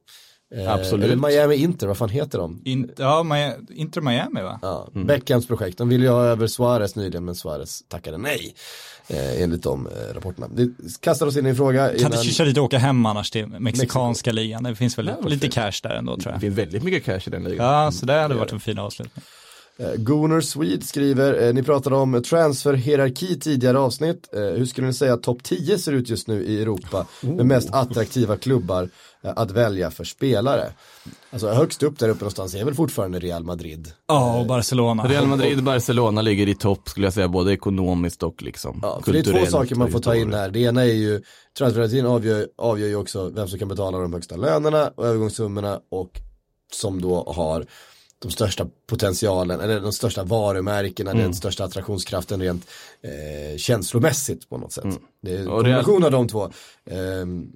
Eh, Absolut. Eller Miami Inter, vad fan heter de? In, ja, Miami, Inter Miami va? Ja, Beckhams projekt. De ville ju ha över Suarez nyligen men Suarez tackade nej. Eh, enligt de eh, rapporterna. Det kastar oss in i en fråga. Kan inte innan- Chicharito åka hem annars till mexikanska ligan? Det finns väl Ja, lite fint. cash där ändå tror Det jag. finns väldigt mycket cash i den ligan. Ja, så det hade varit en fin avslutning. Eh, Gunnar Swede skriver, eh, ni pratade om transferhierarki tidigare avsnitt. Eh, hur skulle ni säga att topp 10 ser ut just nu i Europa med mest attraktiva klubbar att välja för spelare? Alltså högst upp där uppe någonstans är väl fortfarande Real Madrid. Ja, och Barcelona. Real Madrid och Barcelona ligger i topp skulle jag säga, både ekonomiskt och liksom Ja, för det är två kulturellt saker man får ta in här. Det ena är ju, transferhierarkin avgör, avgör ju också vem som kan betala de högsta lönerna och övergångssummorna och som då har de största potentialen, eller de största varumärkena, Mm. den största attraktionskraften rent eh, känslomässigt på något sätt. Det är en Mm. Och det är- kombination av de två. Ehm,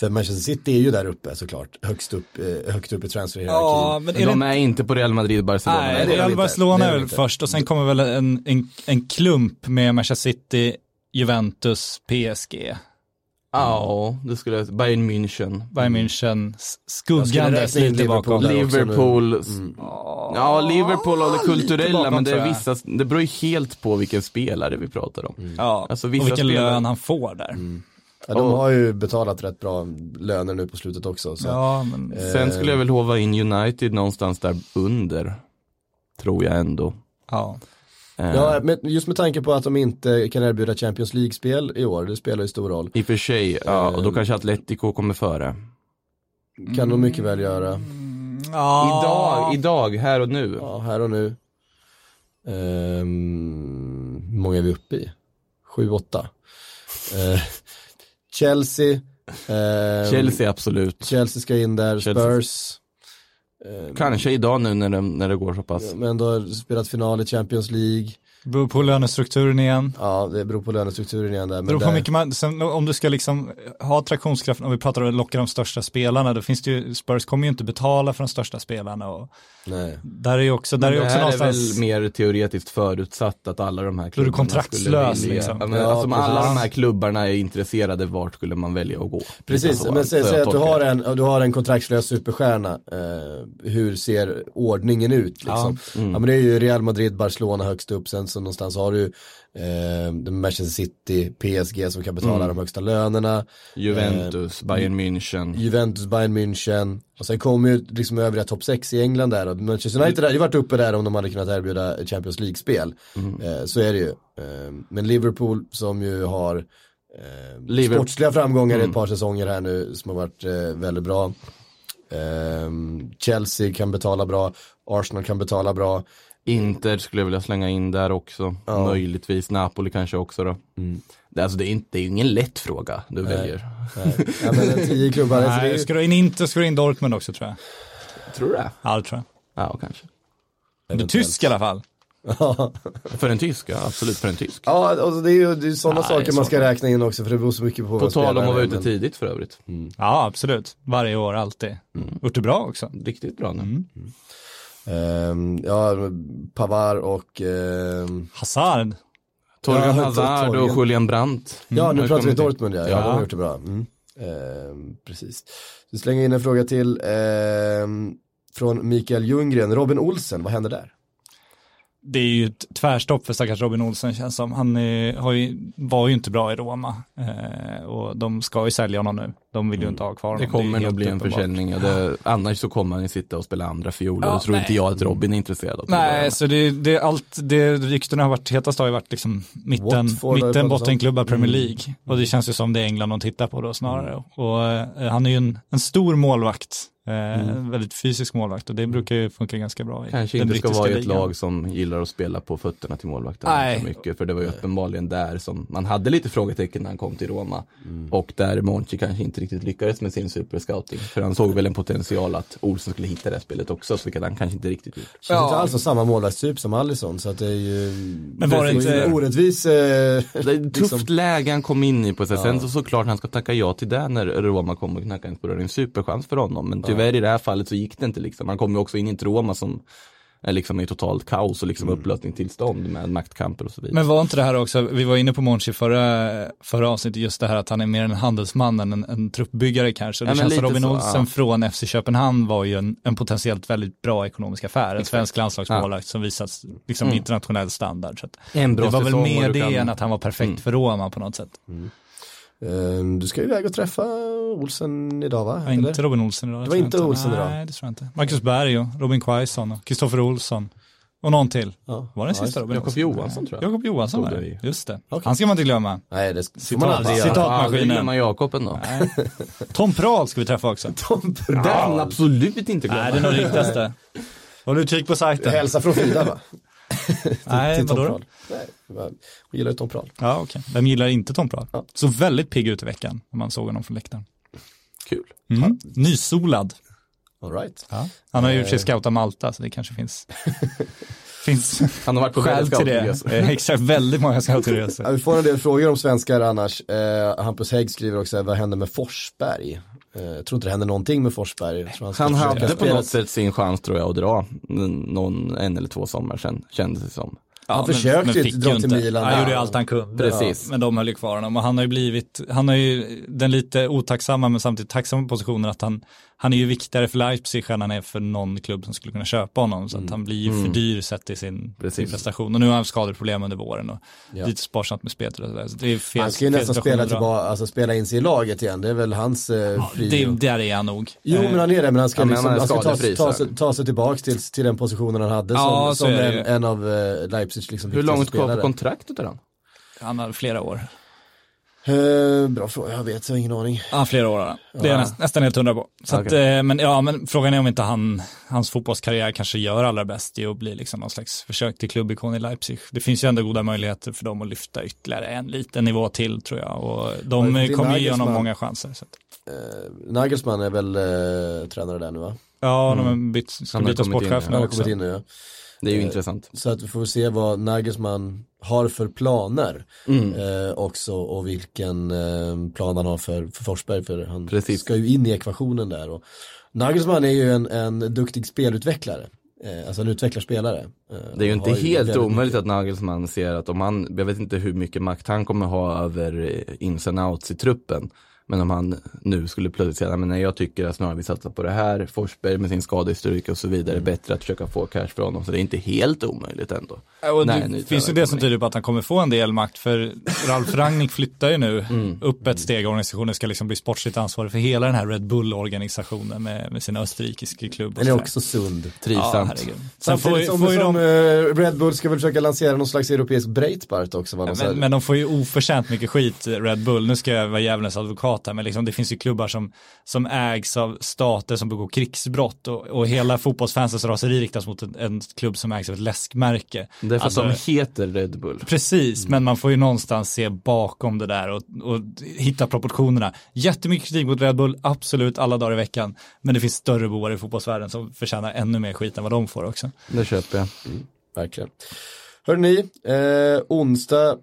för Manchester City är ju där uppe såklart, högst upp, eh, högt upp i transferhierarkin. Ja, men är De det är inte på Real Madrid, Barcelona. Nej, det är de Real inte. Barcelona är väl först och sen kommer väl en, en, en klump med Manchester City, Juventus, PSG, Ja, det skulle jag Bayern München. Bayern München, s- Jag skulle skuggandes räkna in lite Liverpool bakom. Liverpool. Mm. Ja, Liverpool och det kulturella, bakom, men det, är vissa, det beror ju helt på vilken spelare vi pratar om. Ja, Alltså, och vilken spelare- lön han får där. Ja, de har ju betalat rätt bra löner nu på slutet också. Så. Ja, men Eh, Sen skulle jag väl hova in United någonstans där under. Tror jag ändå. ja. Eh, Ja, men just med tanke på att de inte kan erbjuda Champions League-spel i år, det spelar ju stor roll. I och för sig, ja, och då kanske Atletico kommer före. Kan de mycket väl göra. ja. Idag, idag, här och nu. Ja, här och nu. Ehm, hur många är vi uppe i? Sju, åtta. Eh, Chelsea. ehm, Chelsea absolut. Chelsea ska in där, Chelsea. Spurs. Ehm, Kanske idag nu när det, när det går så pass. Men ändå spelat final i Champions League. Beror på lönestrukturen igen. Ja, det beror på lönestrukturen igen där. Men Beror på där, mycket man, sen, om du ska liksom ha attraktionskraft, om vi pratar om att locka de största spelarna, då finns det ju, Spurs kommer ju inte betala för de största spelarna och Nej. där är ju också, där Men är ju det också här är någonstans, väl mer teoretiskt förutsatt att alla de här Då är du klubbarna kontraktslös, skulle vilja, liksom. ja, men, Ja, alltså, om alla de här klubbarna är intresserade, vart skulle man välja att gå? Precis, men säg, säg att du har, det. en, du har en kontraktslös superstjärna. Eh, hur ser ordningen ut liksom? Ja, mm. men det är ju Real Madrid, Barcelona högst upp, sen så någonstans har du eh, Manchester City, PSG som kan betala Mm. de högsta lönerna. Juventus, Bayern München. Juventus, Bayern München. Och sen kommer ju liksom övriga topp 6 i England där. Och Manchester United hade ju varit uppe där om de hade kunnat erbjuda Champions League-spel. Mm. Eh, så är det ju. Eh, men Liverpool som ju har eh, Liverpool- sportsliga framgångar i Mm. ett par säsonger här nu som har varit eh, väldigt bra. Eh, Chelsea kan betala bra, Arsenal kan betala bra. Inter skulle jag vilja slänga in där också. Ja. Möjligtvis Napoli kanske också då. Det, alltså, det, är inte, det är ingen lätt fråga du väljer. Nej. Ja, men tio klubbar. alltså, det är nej, ju- ska du in Inter ska du in Dortmund också tror jag. Tror du det? Ja, det tror jag. Ja, kanske. Du är tysk i alla fall. För en tysk, ja absolut för en tysk. Ja, alltså det är ju det är sådana Nej, saker man så- ska räkna in också för det beror så mycket på På tal om att vara är, ute men- tidigt för övrigt. Ja, absolut. Varje år, alltid. Gjort det bra också. Riktigt bra nu. Ehm, ja, Pavar och ehm, Hazard. Torgen Ja, Hazard och Julian Brandt. Ja, har nu pratar vi. Dortmund ja. ja. Ja. de har gjort det bra. Mm. Ehm, precis. Så slänger in en fråga till ehm, från Mikael Ljunggren. Robin Olsen, vad händer där? Det är ju ett tvärstopp för stackars Robin Olsen känns som. Han är, har ju, var ju inte bra i Roma eh, och de ska ju sälja honom nu. De vill ju inte ha kvar honom. Det kommer nog bli en uppenbart. försäljning. Det, annars så kommer han ju sitta och spela andra fioler. Ja, det tror nej. inte jag att Robin är intresserad av. börja Nej, så det, det, allt, det ryktena har varit hetast har ju varit liksom mitten, Watford mitten bottenklubbar Premier Mm. League. Och det känns ju som det är England de tittar på då snarare. Och eh, han är ju en, en stor målvakt. Eh, Mm. Väldigt fysisk målvakt och det brukar ju funka ganska bra i Kanske inte ska vara i ett ligan. lag som gillar att spela på fötterna till målvakten Nej. för mycket. För det var ju uppenbarligen där som man hade lite frågetecken när han kom till Roma. Mm. Och där Monchi kanske inte riktigt lyckades med sin superscouting. För han såg väl en potential att Olsen skulle hitta det här spelet också, så vilket han kanske inte riktigt gjort. Känns inte alls som samma målvaktstyp som Alisson så att det är ju Men var det inte- orättvis eh, Det är ett tufft liksom. läge han kom in i på sig. Ja. Sen så såklart han ska tacka ja till det när Roma kommer och knackar på dörren. Det är en superchans för honom. Men tyvärr i det här fallet så gick det inte liksom. Han kom ju också in i ett Roma som är liksom i totalt kaos och liksom Mm. upplösningstillstånd med maktkamper och så vidare. Men var inte det här också, vi var inne på Monchi förra, förra avsnittet, just det här att han är mer en handelsman än en, en truppbyggare kanske. Det Ja, känns som Robin Olsen ja. från FC Köpenhamn var ju en, en potentiellt väldigt bra ekonomisk affär. En svensk landslagsmålvakt som visat liksom Mm. internationell standard. Så att En bra det var väl mer det än att han var perfekt Mm. för Roma på något sätt. Eh, Du ska iväg och träffa Olsen idag va? Ja, inte Robin Olsen idag. Det var inte Olsen idag? Nej, det tror jag inte. Marcus Berg och Robin Quaison och Kristoffer Olsson. Och någon till. Ja. Var det den Ja, sista Robin Jakob? Johansson, tror jag. Jakob Johansson var det, just det. Okej. Han ska man inte glömma. Nej det Citat- man aldrig göra. citatmaskinen. Aldrig glömma Jakob ändå. Nej. Tom Prahl ska vi träffa också. Tom får man absolut inte glömma. Nej, det är nog det viktigaste. Håll utkik på sajten. Hälsa från Frida va? Nej, Till Tom vadå då? Prahl. Nej, hon gillar Tom Prahl. Ja, okej. Vem gillar inte Tom Prahl? Ja. Så väldigt pigg ut i veckan när man såg honom från läktaren. Kul. Mm. Nysolad. All right. Ja. Han har ju och för sig scoutat Malta så det kanske finns, finns Han har varit på skäl till det. Eh, Exakt, väldigt många Ja, scoutingresor. vi får en del frågor om svenskar annars. Eh, Hampus Hägg skriver också, vad händer med Forsberg? Eh, jag tror inte det händer någonting med Forsberg. Han försöka hade på något sätt sin chans tror jag att dra någon, en eller två sommar sedan, kändes det som. Han försökte ju fick dra till inte. Milan Han gjorde ju allt han kunde. Precis. Men de höll ju kvar honom och han har ju blivit, han har ju den lite otacksamma men samtidigt tacksamma positionen att han, han är ju viktigare för Leipzig än han är för någon klubb som skulle kunna köpa honom. Så att han blir ju för dyr sett till sin, prestation. Och nu har han skadeproblem under våren och Ja. lite sparsamt med spelet och sådär. Så det är fel, Han ska ju fel nästan spela tillbaka, alltså spela in sig i laget igen. Det är väl hans eh, fri... Det, där är han nog. Jo Eh, men han är det, men han ska, Ja, men liksom, han han ska ta, skadefri, ta, sig, ta sig tillbaka till, till den positionen han hade Ja, som, som en, en av eh, Leipzigs liksom Hur långt kvar på kontraktet är han? Han har flera år. Eh, bra fråga, jag vet, jag har ingen aning. Ja, flera år. Det är jag näst, nästan helt hundra på. Så att, eh, men, ja, men frågan är om inte han, hans fotbollskarriär kanske gör allra bäst i att bli liksom någon slags försök till klubbikon i Leipzig. Det finns ju ändå goda möjligheter för dem att lyfta ytterligare en liten nivå till tror jag. Och de Ja, kommer ju ge honom många chanser. Så att, Eh, Nagelsmann är väl eh, tränare där nu va? ja, de har bytt, ska byta kommit in, sportchef ja. nu Han har också. kommit in nu ja. Det är ju Eh, intressant. Så att vi får se vad Nagelsmann har för planer Mm. eh, också och vilken eh, plan han har för, för Forsberg för han Precis. ska ju in i ekvationen där och Nagelsmann är ju en, en duktig spelutvecklare, eh, alltså en utvecklarspelare. Eh, Det är ju inte helt omöjligt att Nagelsmann ser att om han, jag vet inte hur mycket makt han kommer ha över ins and outs i truppen. Men om han nu skulle plötsligt säga, "Nej, men nej, jag tycker att snarare vi satsar på det här, Forsberg med sin skadehistorik och så vidare, Mm. bättre att försöka få cash från honom. Så det är inte helt omöjligt ändå. Ja, Och Nej, det ny finns ju det som tyder på att han kommer få en del makt för Ralf Rangnick flyttar ju nu Mm. upp ett steg. Organisationen ska liksom bli sportsligt ansvarig för hela den här Red Bull-organisationen med, med sin österrikiska klubb. Den är också sund. Ja, Trivsamt. herregud. Sen får, Samtidigt ju- som, får ju som de, eh, Red Bull ska väl försöka lansera någon slags europeisk Breitbart också. Va? Någon så här- men, men de får ju oförtjänt mycket skit, Red Bull. Nu ska jag vara djävulens advokat här, men liksom, det finns ju klubbar som, som ägs av stater som begår krigsbrott och, och hela fotbollsfansens raseri riktas mot en, en klubb som ägs av ett läskmärke. Det är för att Alltså- de heter Red Bull. Precis, men man får ju någonstans se bakom det där och, och hitta proportionerna. Jättemycket kritik mot Red Bull, absolut alla dagar i veckan. Men det finns större bovar i fotbollsvärlden som förtjänar ännu mer skit än vad de får också. Det köper jag. Verkligen. Hörrni, eh, onsdag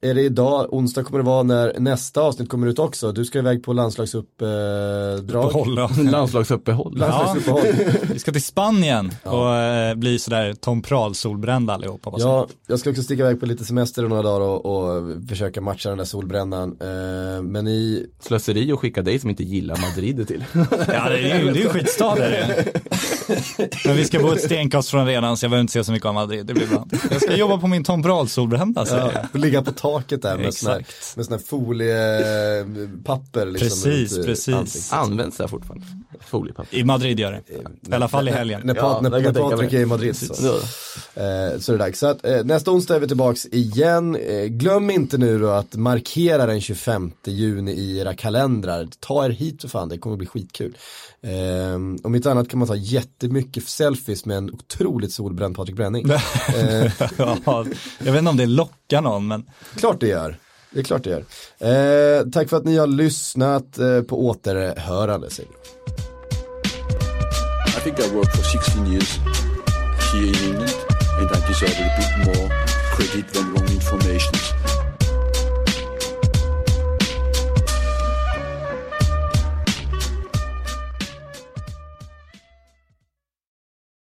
är det idag, onsdag kommer det vara när nästa avsnitt kommer ut också. Du ska iväg på landslagsuppdrag. Behålla. Landslagsuppehåll. Landslagsuppehåll. Vi ska till Spanien och eh, bli sådär Tom Prahl solbrända allihopa. Ja, jag ska också sticka iväg på lite semester några dagar och, och försöka matcha den där solbrännan. Eh, men i, Slöseri att skicka dig som inte gillar Madrid till. Ja, det är ju det är ju skitstad. Men vi ska bo ett stenkast från arenan så jag behöver inte se så mycket av Madrid, det blir bra. Jag ska jobba på min Tom Prahl solbrända säger jag. ja, ligga på taket där med sån här, Exakt. med sån här foliepapper. Liksom, Precis, precis. ansiktet. Används det här fortfarande? Foliepapper. I Madrid gör det. I alla fall i helgen. När, Ja, när, när Patrik är i Madrid så. Ja. Eh, så är det dags. Så att, eh, nästa onsdag är vi tillbaks igen. Eh, glöm inte nu då att markera den 25 juni i era kalendrar. Ta er hit för fan, det kommer bli skitkul. Eh, om inte annat kan man ta jättemycket selfies med en otroligt solbränd Patrik Bränning. eh, Ja, jag vet inte om det lockar någon, men klart det gör. Det är klart det gör. Eh, tack för att ni har lyssnat eh, på återhörande. Säger. I think I worked for 16 years here in England, and I deserve a bit more credit than wrong information.